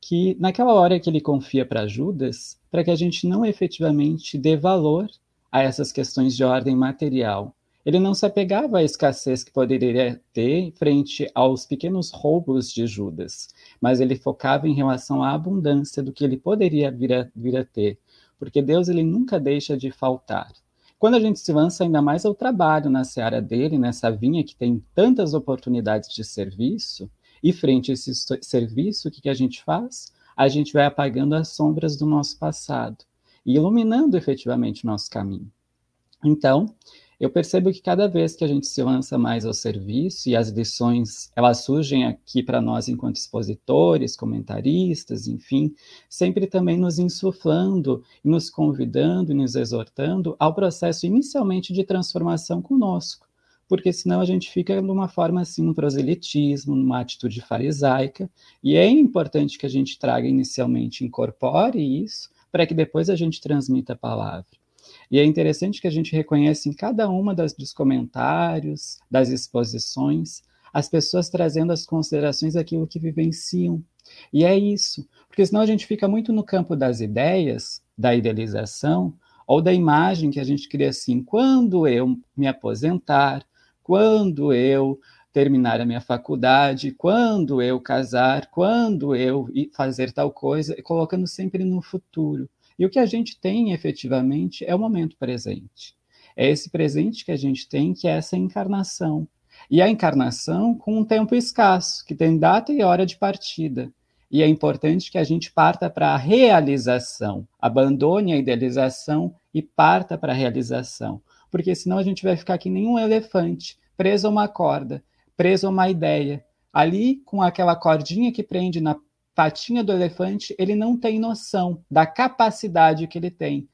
que naquela hora que ele confia para Judas, para que a gente não efetivamente dê valor a essas questões de ordem material. Ele não se apegava à escassez que poderia ter frente aos pequenos roubos de Judas, mas ele focava em relação à abundância do que ele poderia vir a, vir a ter, porque Deus ele nunca deixa de faltar. Quando a gente se lança ainda mais ao trabalho na seara dele, nessa vinha que tem tantas oportunidades de serviço, e frente a esse serviço, o que, que a gente faz? A gente vai apagando as sombras do nosso passado e iluminando efetivamente o nosso caminho. Então, eu percebo que cada vez que a gente se lança mais ao serviço e as lições elas surgem aqui para nós enquanto expositores, comentaristas, enfim, sempre também nos insuflando, nos convidando e nos exortando ao processo inicialmente de transformação conosco, porque senão a gente fica de uma forma assim, no proselitismo, numa atitude farisaica, e é importante que a gente traga inicialmente, incorpore isso, para que depois a gente transmita a palavra. E é interessante que a gente reconhece em cada uma das, dos comentários, das exposições, as pessoas trazendo as considerações daquilo que vivenciam. E é isso, porque senão a gente fica muito no campo das ideias, da idealização, ou da imagem que a gente cria assim, quando eu me aposentar, quando eu terminar a minha faculdade, quando eu casar, quando eu fazer tal coisa, colocando sempre no futuro. E o que a gente tem efetivamente é o momento presente. É esse presente que a gente tem, que é essa encarnação. E a encarnação com um tempo escasso, que tem data e hora de partida. E é importante que a gente parta para a realização, abandone a idealização e parta para a realização. Porque senão a gente vai ficar que nem um elefante, preso a uma corda, preso a uma ideia. Ali, com aquela cordinha que prende na patinha do elefante, ele não tem noção da capacidade que ele tem,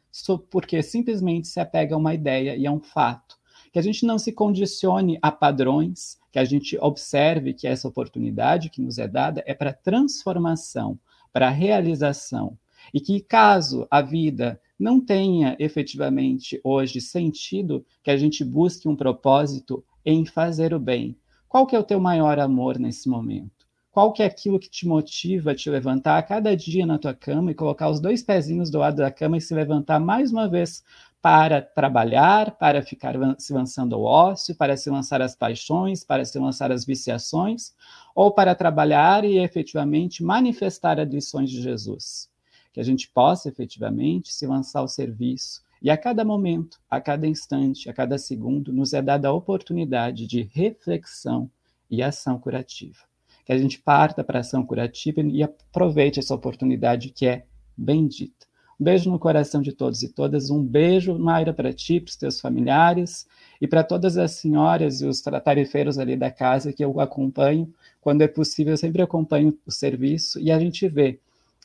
porque simplesmente se apega a uma ideia e a um fato. Que a gente não se condicione a padrões, que a gente observe que essa oportunidade que nos é dada é para transformação, para realização. E que caso a vida não tenha efetivamente hoje sentido, que a gente busque um propósito em fazer o bem, qual que é o teu maior amor nesse momento? Qual que é aquilo que te motiva a te levantar a cada dia na tua cama e colocar os dois pezinhos do lado da cama e se levantar mais uma vez para trabalhar, para ficar se lançando ao ócio, para se lançar as paixões, para se lançar as viciações, ou para trabalhar e efetivamente manifestar as lições de Jesus? Que a gente possa efetivamente se lançar ao serviço E a cada momento, a cada instante, a cada segundo, nos é dada a oportunidade de reflexão e ação curativa. Que a gente parta para a ação curativa e aproveite essa oportunidade que é bendita. Um beijo no coração de todos e todas. Um beijo, Mayra, para ti, para os teus familiares e para todas as senhoras e os tarefeiros ali da casa que eu acompanho. Quando é possível, eu sempre acompanho o serviço e a gente vê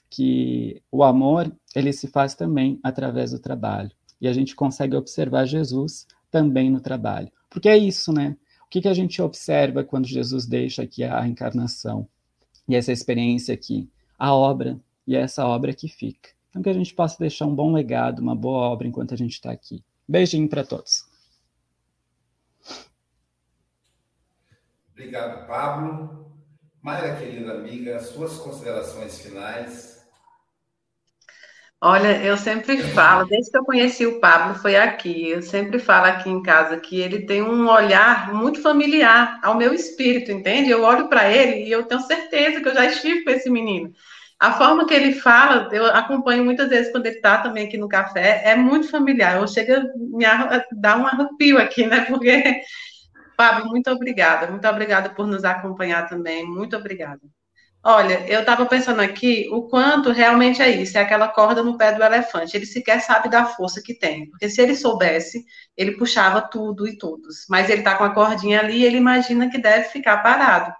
que o amor ele se faz também através do trabalho. E a gente consegue observar Jesus também no trabalho. Porque é isso, né? O que, que a gente observa quando Jesus deixa aqui a encarnação? E essa experiência aqui, a obra, e é essa obra que fica. Então, que a gente possa deixar um bom legado, uma boa obra enquanto a gente está aqui. Beijinho para todos. Obrigado, Pablo. Mayra, querida amiga, suas considerações finais Olha, eu sempre falo, desde que eu conheci o Pablo, foi aqui. Eu sempre falo aqui em casa que ele tem um olhar muito familiar ao meu espírito, entende? Eu olho para ele e eu tenho certeza que eu já estive com esse menino. A forma que ele fala, eu acompanho muitas vezes quando ele está também aqui no café, é muito familiar. Eu chego a me dar um arrepio aqui, né? Porque, Pablo, muito obrigada. Muito obrigada por nos acompanhar também. Muito obrigada. Olha, eu estava pensando aqui o quanto realmente é isso, é aquela corda no pé do elefante. Ele sequer sabe da força que tem, porque se ele soubesse, ele puxava tudo e todos. Mas ele está com a cordinha ali ele imagina que deve ficar parado.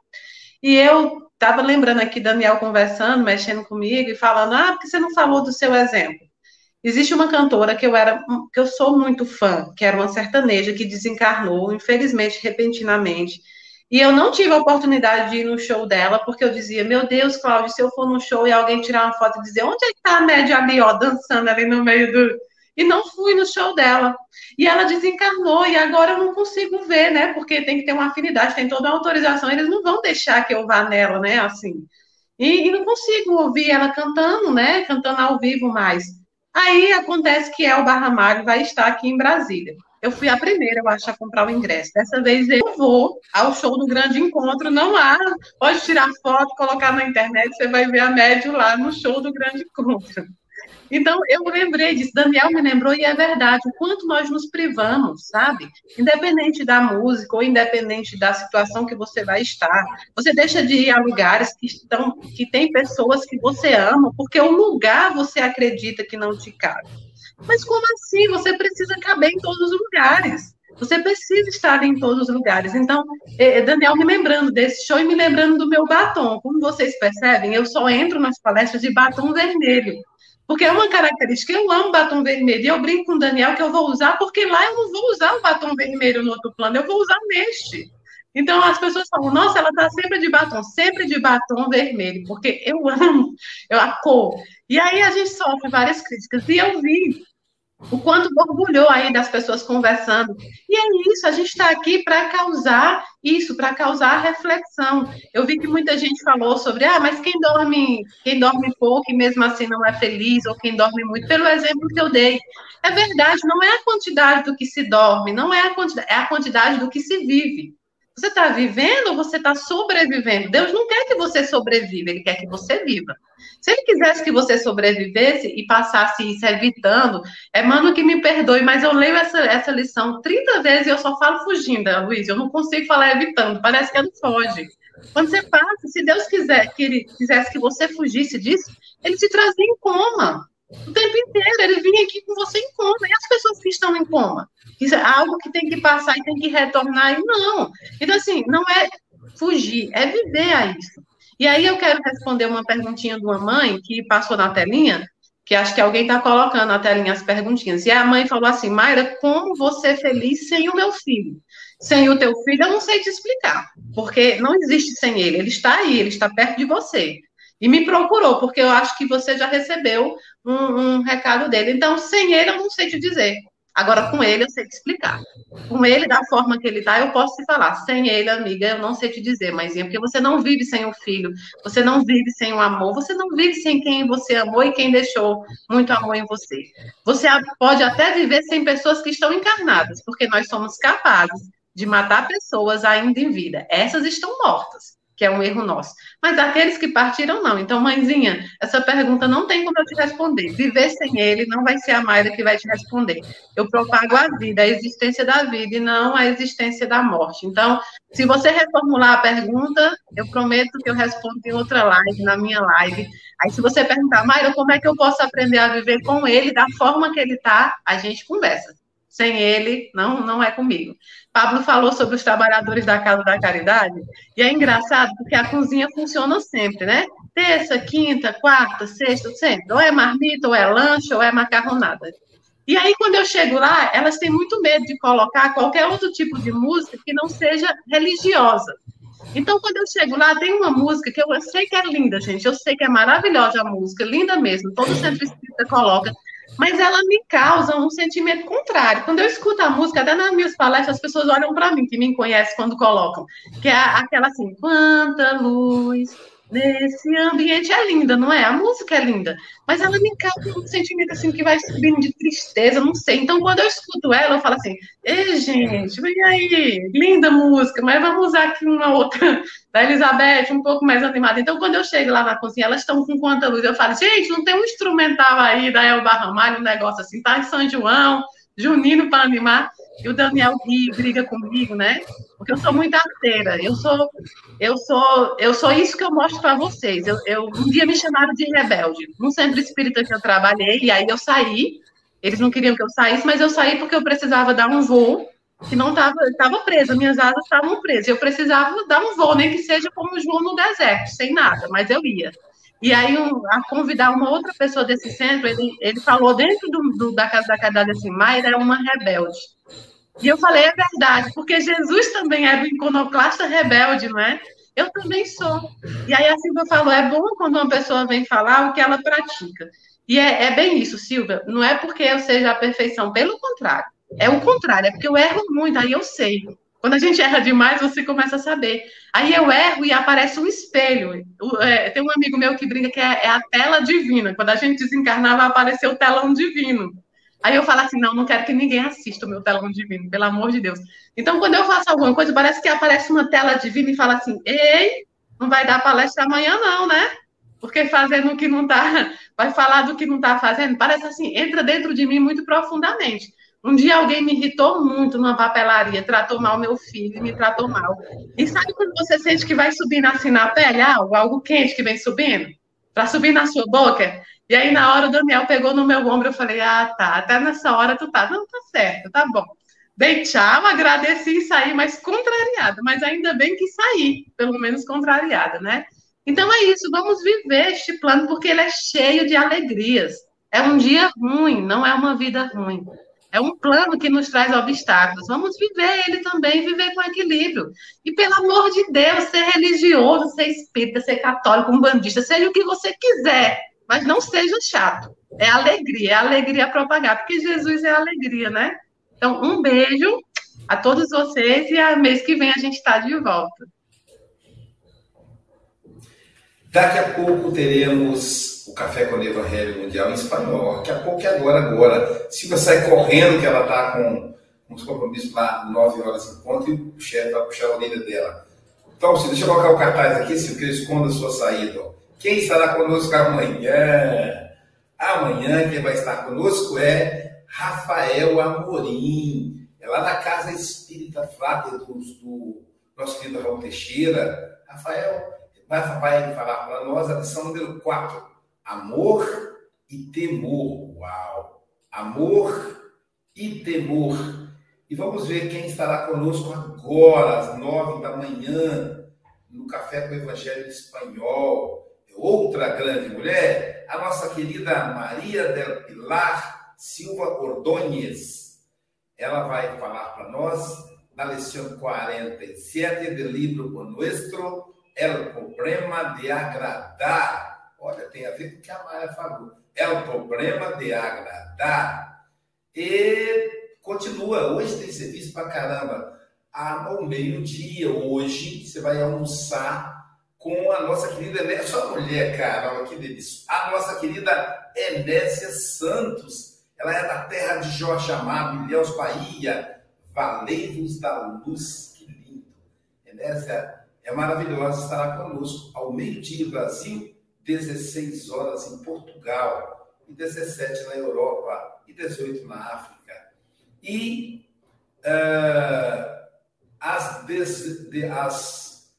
E eu estava lembrando aqui Daniel conversando, mexendo comigo e falando: ah, porque você não falou do seu exemplo? Existe uma cantora que eu era, que eu sou muito fã, que era uma sertaneja que desencarnou, infelizmente, repentinamente e eu não tive a oportunidade de ir no show dela, porque eu dizia, meu Deus, Cláudio, se eu for no show e alguém tirar uma foto e dizer, onde é que tá a média ali, ó, dançando ali no meio do. E não fui no show dela. E ela desencarnou, e agora eu não consigo ver, né? Porque tem que ter uma afinidade, tem toda a autorização, eles não vão deixar que eu vá nela, né? Assim. E, e não consigo ouvir ela cantando, né? Cantando ao vivo mais. Aí acontece que El Barra Magro vai estar aqui em Brasília. Eu fui a primeira, eu acho, a comprar o ingresso. Dessa vez eu vou ao show do Grande Encontro. Não há. Pode tirar foto, colocar na internet, você vai ver a médio lá no show do Grande Encontro. Então, eu lembrei disso, Daniel me lembrou, e é verdade, o quanto nós nos privamos, sabe? Independente da música ou independente da situação que você vai estar, você deixa de ir a lugares que estão, que tem pessoas que você ama, porque o lugar você acredita que não te cabe. Mas como assim? Você precisa caber em todos os lugares. Você precisa estar em todos os lugares. Então, é, é, Daniel me lembrando desse show e me lembrando do meu batom. Como vocês percebem, eu só entro nas palestras de batom vermelho. Porque é uma característica, eu amo batom vermelho. E eu brinco com o Daniel que eu vou usar, porque lá eu não vou usar o batom vermelho no outro plano, eu vou usar neste. Então as pessoas falam, nossa, ela está sempre de batom, sempre de batom vermelho, porque eu amo eu, a cor. E aí a gente sofre várias críticas. E eu vi o quanto orgulhou aí das pessoas conversando. E é isso, a gente está aqui para causar isso, para causar reflexão. Eu vi que muita gente falou sobre, ah, mas quem dorme, quem dorme pouco e mesmo assim não é feliz, ou quem dorme muito, pelo exemplo que eu dei. É verdade, não é a quantidade do que se dorme, não é a quantidade, é a quantidade do que se vive. Você está vivendo ou você está sobrevivendo? Deus não quer que você sobreviva, Ele quer que você viva. Se Ele quisesse que você sobrevivesse e passasse isso evitando, é, mano, que me perdoe, mas eu leio essa, essa lição 30 vezes e eu só falo fugindo, Luiz. Eu não consigo falar evitando, parece que não foge. Quando você passa, se Deus quiser que Ele quisesse que você fugisse disso, Ele te trazia em coma. O tempo inteiro, ele vinha aqui com você em coma. E as pessoas que estão em coma? Isso é algo que tem que passar e tem que retornar. E não. Então, assim, não é fugir, é viver a isso. E aí eu quero responder uma perguntinha de uma mãe que passou na telinha, que acho que alguém está colocando na telinha as perguntinhas. E a mãe falou assim: Mayra, como você é feliz sem o meu filho? Sem o teu filho, eu não sei te explicar, porque não existe sem ele. Ele está aí, ele está perto de você. E me procurou, porque eu acho que você já recebeu um, um recado dele. Então, sem ele, eu não sei te dizer. Agora, com ele, eu sei te explicar. Com ele, da forma que ele está, eu posso te falar. Sem ele, amiga, eu não sei te dizer, mas porque você não vive sem o filho, você não vive sem o amor, você não vive sem quem você amou e quem deixou muito amor em você. Você pode até viver sem pessoas que estão encarnadas, porque nós somos capazes de matar pessoas ainda em vida. Essas estão mortas. Que é um erro nosso. Mas aqueles que partiram, não. Então, mãezinha, essa pergunta não tem como eu te responder. Viver sem ele não vai ser a Mayra que vai te responder. Eu propago a vida, a existência da vida e não a existência da morte. Então, se você reformular a pergunta, eu prometo que eu respondo em outra live, na minha live. Aí, se você perguntar, Mayra, como é que eu posso aprender a viver com ele, da forma que ele está, a gente conversa. Sem ele, não, não é comigo. Pablo falou sobre os trabalhadores da Casa da Caridade, e é engraçado porque a cozinha funciona sempre, né? Terça, quinta, quarta, sexta, sempre. Ou é marmita, ou é lanche, ou é macarronada. E aí, quando eu chego lá, elas têm muito medo de colocar qualquer outro tipo de música que não seja religiosa. Então, quando eu chego lá, tem uma música que eu sei que é linda, gente. Eu sei que é maravilhosa a música, linda mesmo. Todo centro espírita coloca mas ela me causa um sentimento contrário. Quando eu escuto a música, até nas minhas palestras, as pessoas olham para mim, que me conhecem quando colocam, que é aquela assim, quanta luz nesse ambiente é linda, não é? A música é linda, mas ela me causa um sentimento assim que vai subindo de tristeza, não sei. Então, quando eu escuto ela, eu falo assim: Ei, gente, vem aí, linda música, mas vamos usar aqui uma outra *laughs* da Elizabeth, um pouco mais animada. Então, quando eu chego lá na cozinha, elas estão com quanta luz? Eu falo: Gente, não tem um instrumental aí da Elba Ramalho, um negócio assim, tá em São João, junino para animar. E o Daniel ri, briga comigo, né? Porque eu sou muito arteira. Eu sou, eu sou, eu sou isso que eu mostro para vocês. Eu, eu, um dia me chamaram de rebelde. Num centro espírita que eu trabalhei, e aí eu saí. Eles não queriam que eu saísse, mas eu saí porque eu precisava dar um voo que não estava estava presa, minhas asas estavam presas. Eu precisava dar um voo, nem que seja como o João no deserto, sem nada, mas eu ia. E aí, um, a convidar uma outra pessoa desse centro, ele, ele falou dentro do, do, da casa da caridade assim, Mayra é uma rebelde. E eu falei, é verdade, porque Jesus também era um iconoclasta rebelde, não é? Eu também sou. E aí a Silvia falou, é bom quando uma pessoa vem falar o que ela pratica. E é, é bem isso, Silvia. Não é porque eu seja a perfeição, pelo contrário. É o contrário, é porque eu erro muito, aí eu sei. Quando a gente erra demais, você começa a saber. Aí eu erro e aparece um espelho. É, tem um amigo meu que brinca que é, é, a tela divina. Quando a gente desencarnar, vai aparecer o telão divino. Aí eu falo assim: não, não quero que ninguém assista o meu telão divino, pelo amor de Deus. Então, quando eu faço alguma coisa, parece que aparece uma tela divina e fala assim: ei, não vai dar palestra amanhã, não, né? Porque fazendo o que não está, *laughs* vai falar do que não está fazendo, parece assim, entra dentro de mim muito profundamente. Um dia alguém me irritou muito numa papelaria, tratou mal meu filho, me tratou mal. E sabe quando você sente que vai subindo assim na pele, algo, algo quente que vem subindo? Para subir na sua boca? E aí, na hora, o Daniel pegou no meu ombro, eu falei, ah, tá, até nessa hora tu tá. Não, tá certo, tá bom. Dei tchau, agradeci e saí, mas contrariada. Mas ainda bem que saí, pelo menos contrariada, né? Então é isso, vamos viver este plano, porque ele é cheio de alegrias. É um dia ruim, não é uma vida ruim. É um plano que nos traz obstáculos. Vamos viver ele também, viver com equilíbrio. E, pelo amor de Deus, ser religioso, ser espírita, ser católico, um bandista, seja o que você quiser mas não seja chato. É alegria, é alegria propagar, porque Jesus é alegria, né? Então, um beijo a todos vocês e a mês que vem a gente está de volta. Daqui a pouco teremos o Café com o Evangelho Mundial em espanhol. Daqui a pouco é agora, agora. Silvia sai correndo, que ela está com uns compromissos lá, 9 horas em ponto, e o chefe vai puxar a orelha dela. Então, deixa eu colocar o cartaz aqui, Silvia, que eu esconda a sua saída. Ó. Quem estará conosco amanhã? Amanhã quem vai estar conosco é Rafael Amorim. É lá na Casa Espírita Flávia do, do nosso querido Raul Teixeira. Rafael vai, vai falar para nós a lição número 4. Amor e temor. Uau! Amor e temor. E vamos ver quem estará conosco agora, às nove da manhã, no Café com o Evangelho Espanhol outra grande mulher, a nossa querida Maria del Pilar Silva Ordonhes. Ela vai falar para nós na lição 47 do livro Nuestro, El Problema de Agradar. Olha, tem a ver com o que a Maria falou. El Problema de Agradar. E continua, hoje tem serviço para caramba. Ao meio-dia, hoje, você vai almoçar com a nossa querida Enésia, sua mulher, cara, que delícia. A nossa querida Enésia Santos. Ela é da terra de Jorge Amado, Ilhéus, Bahia. Valeiros da Luz, que lindo. Enésia é maravilhosa, estará conosco ao meio-dia Brasil, 16 horas em Portugal, e 17 na Europa, e 18 na África. E uh, às, des, de, às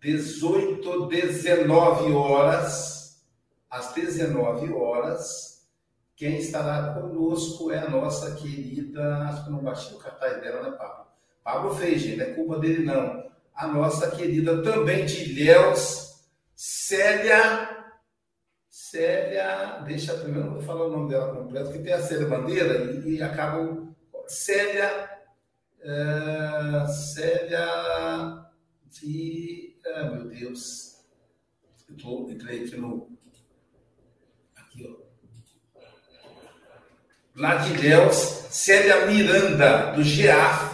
18, 19 horas, às 19 horas, quem estará conosco é a nossa querida, acho que não baixei o cartaz dela, né, Pablo? Pablo fez, gente, não é culpa dele, não. A nossa querida também de Ilhéus, Célia. Célia, deixa primeiro, vou falar o nome dela completo, que tem a Célia Bandeira e, e acaba. Célia. Uh, Célia de. Ah, meu Deus. Eu tô, entrei aqui no. Aqui, ó. Lá de Célia Miranda, do GEAF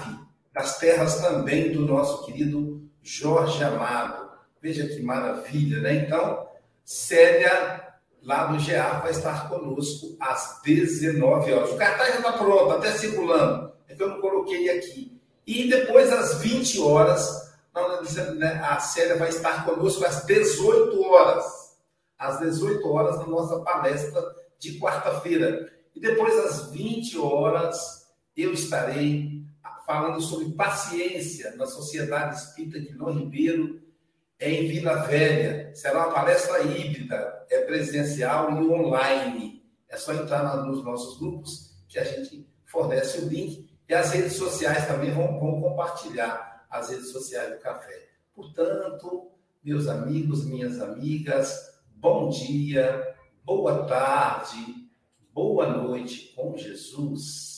das terras também do nosso querido Jorge Amado. Veja que maravilha, né? Então, Célia, lá do GA, vai estar conosco às 19 horas. O cartaz já está pronto, até circulando. É que eu não coloquei aqui. E depois, às 20 horas, né, a Célia vai estar conosco às 18 horas. Às 18 horas, na nossa palestra de quarta-feira. E depois, às 20 horas, eu estarei falando sobre paciência na Sociedade Espírita de Lô Ribeiro, em Vila Velha. Será uma palestra híbrida, é presencial e online. É só entrar nos nossos grupos que a gente fornece o link. E as redes sociais também vão, vão compartilhar as redes sociais do café. Portanto, meus amigos, minhas amigas, bom dia, boa tarde, boa noite com Jesus.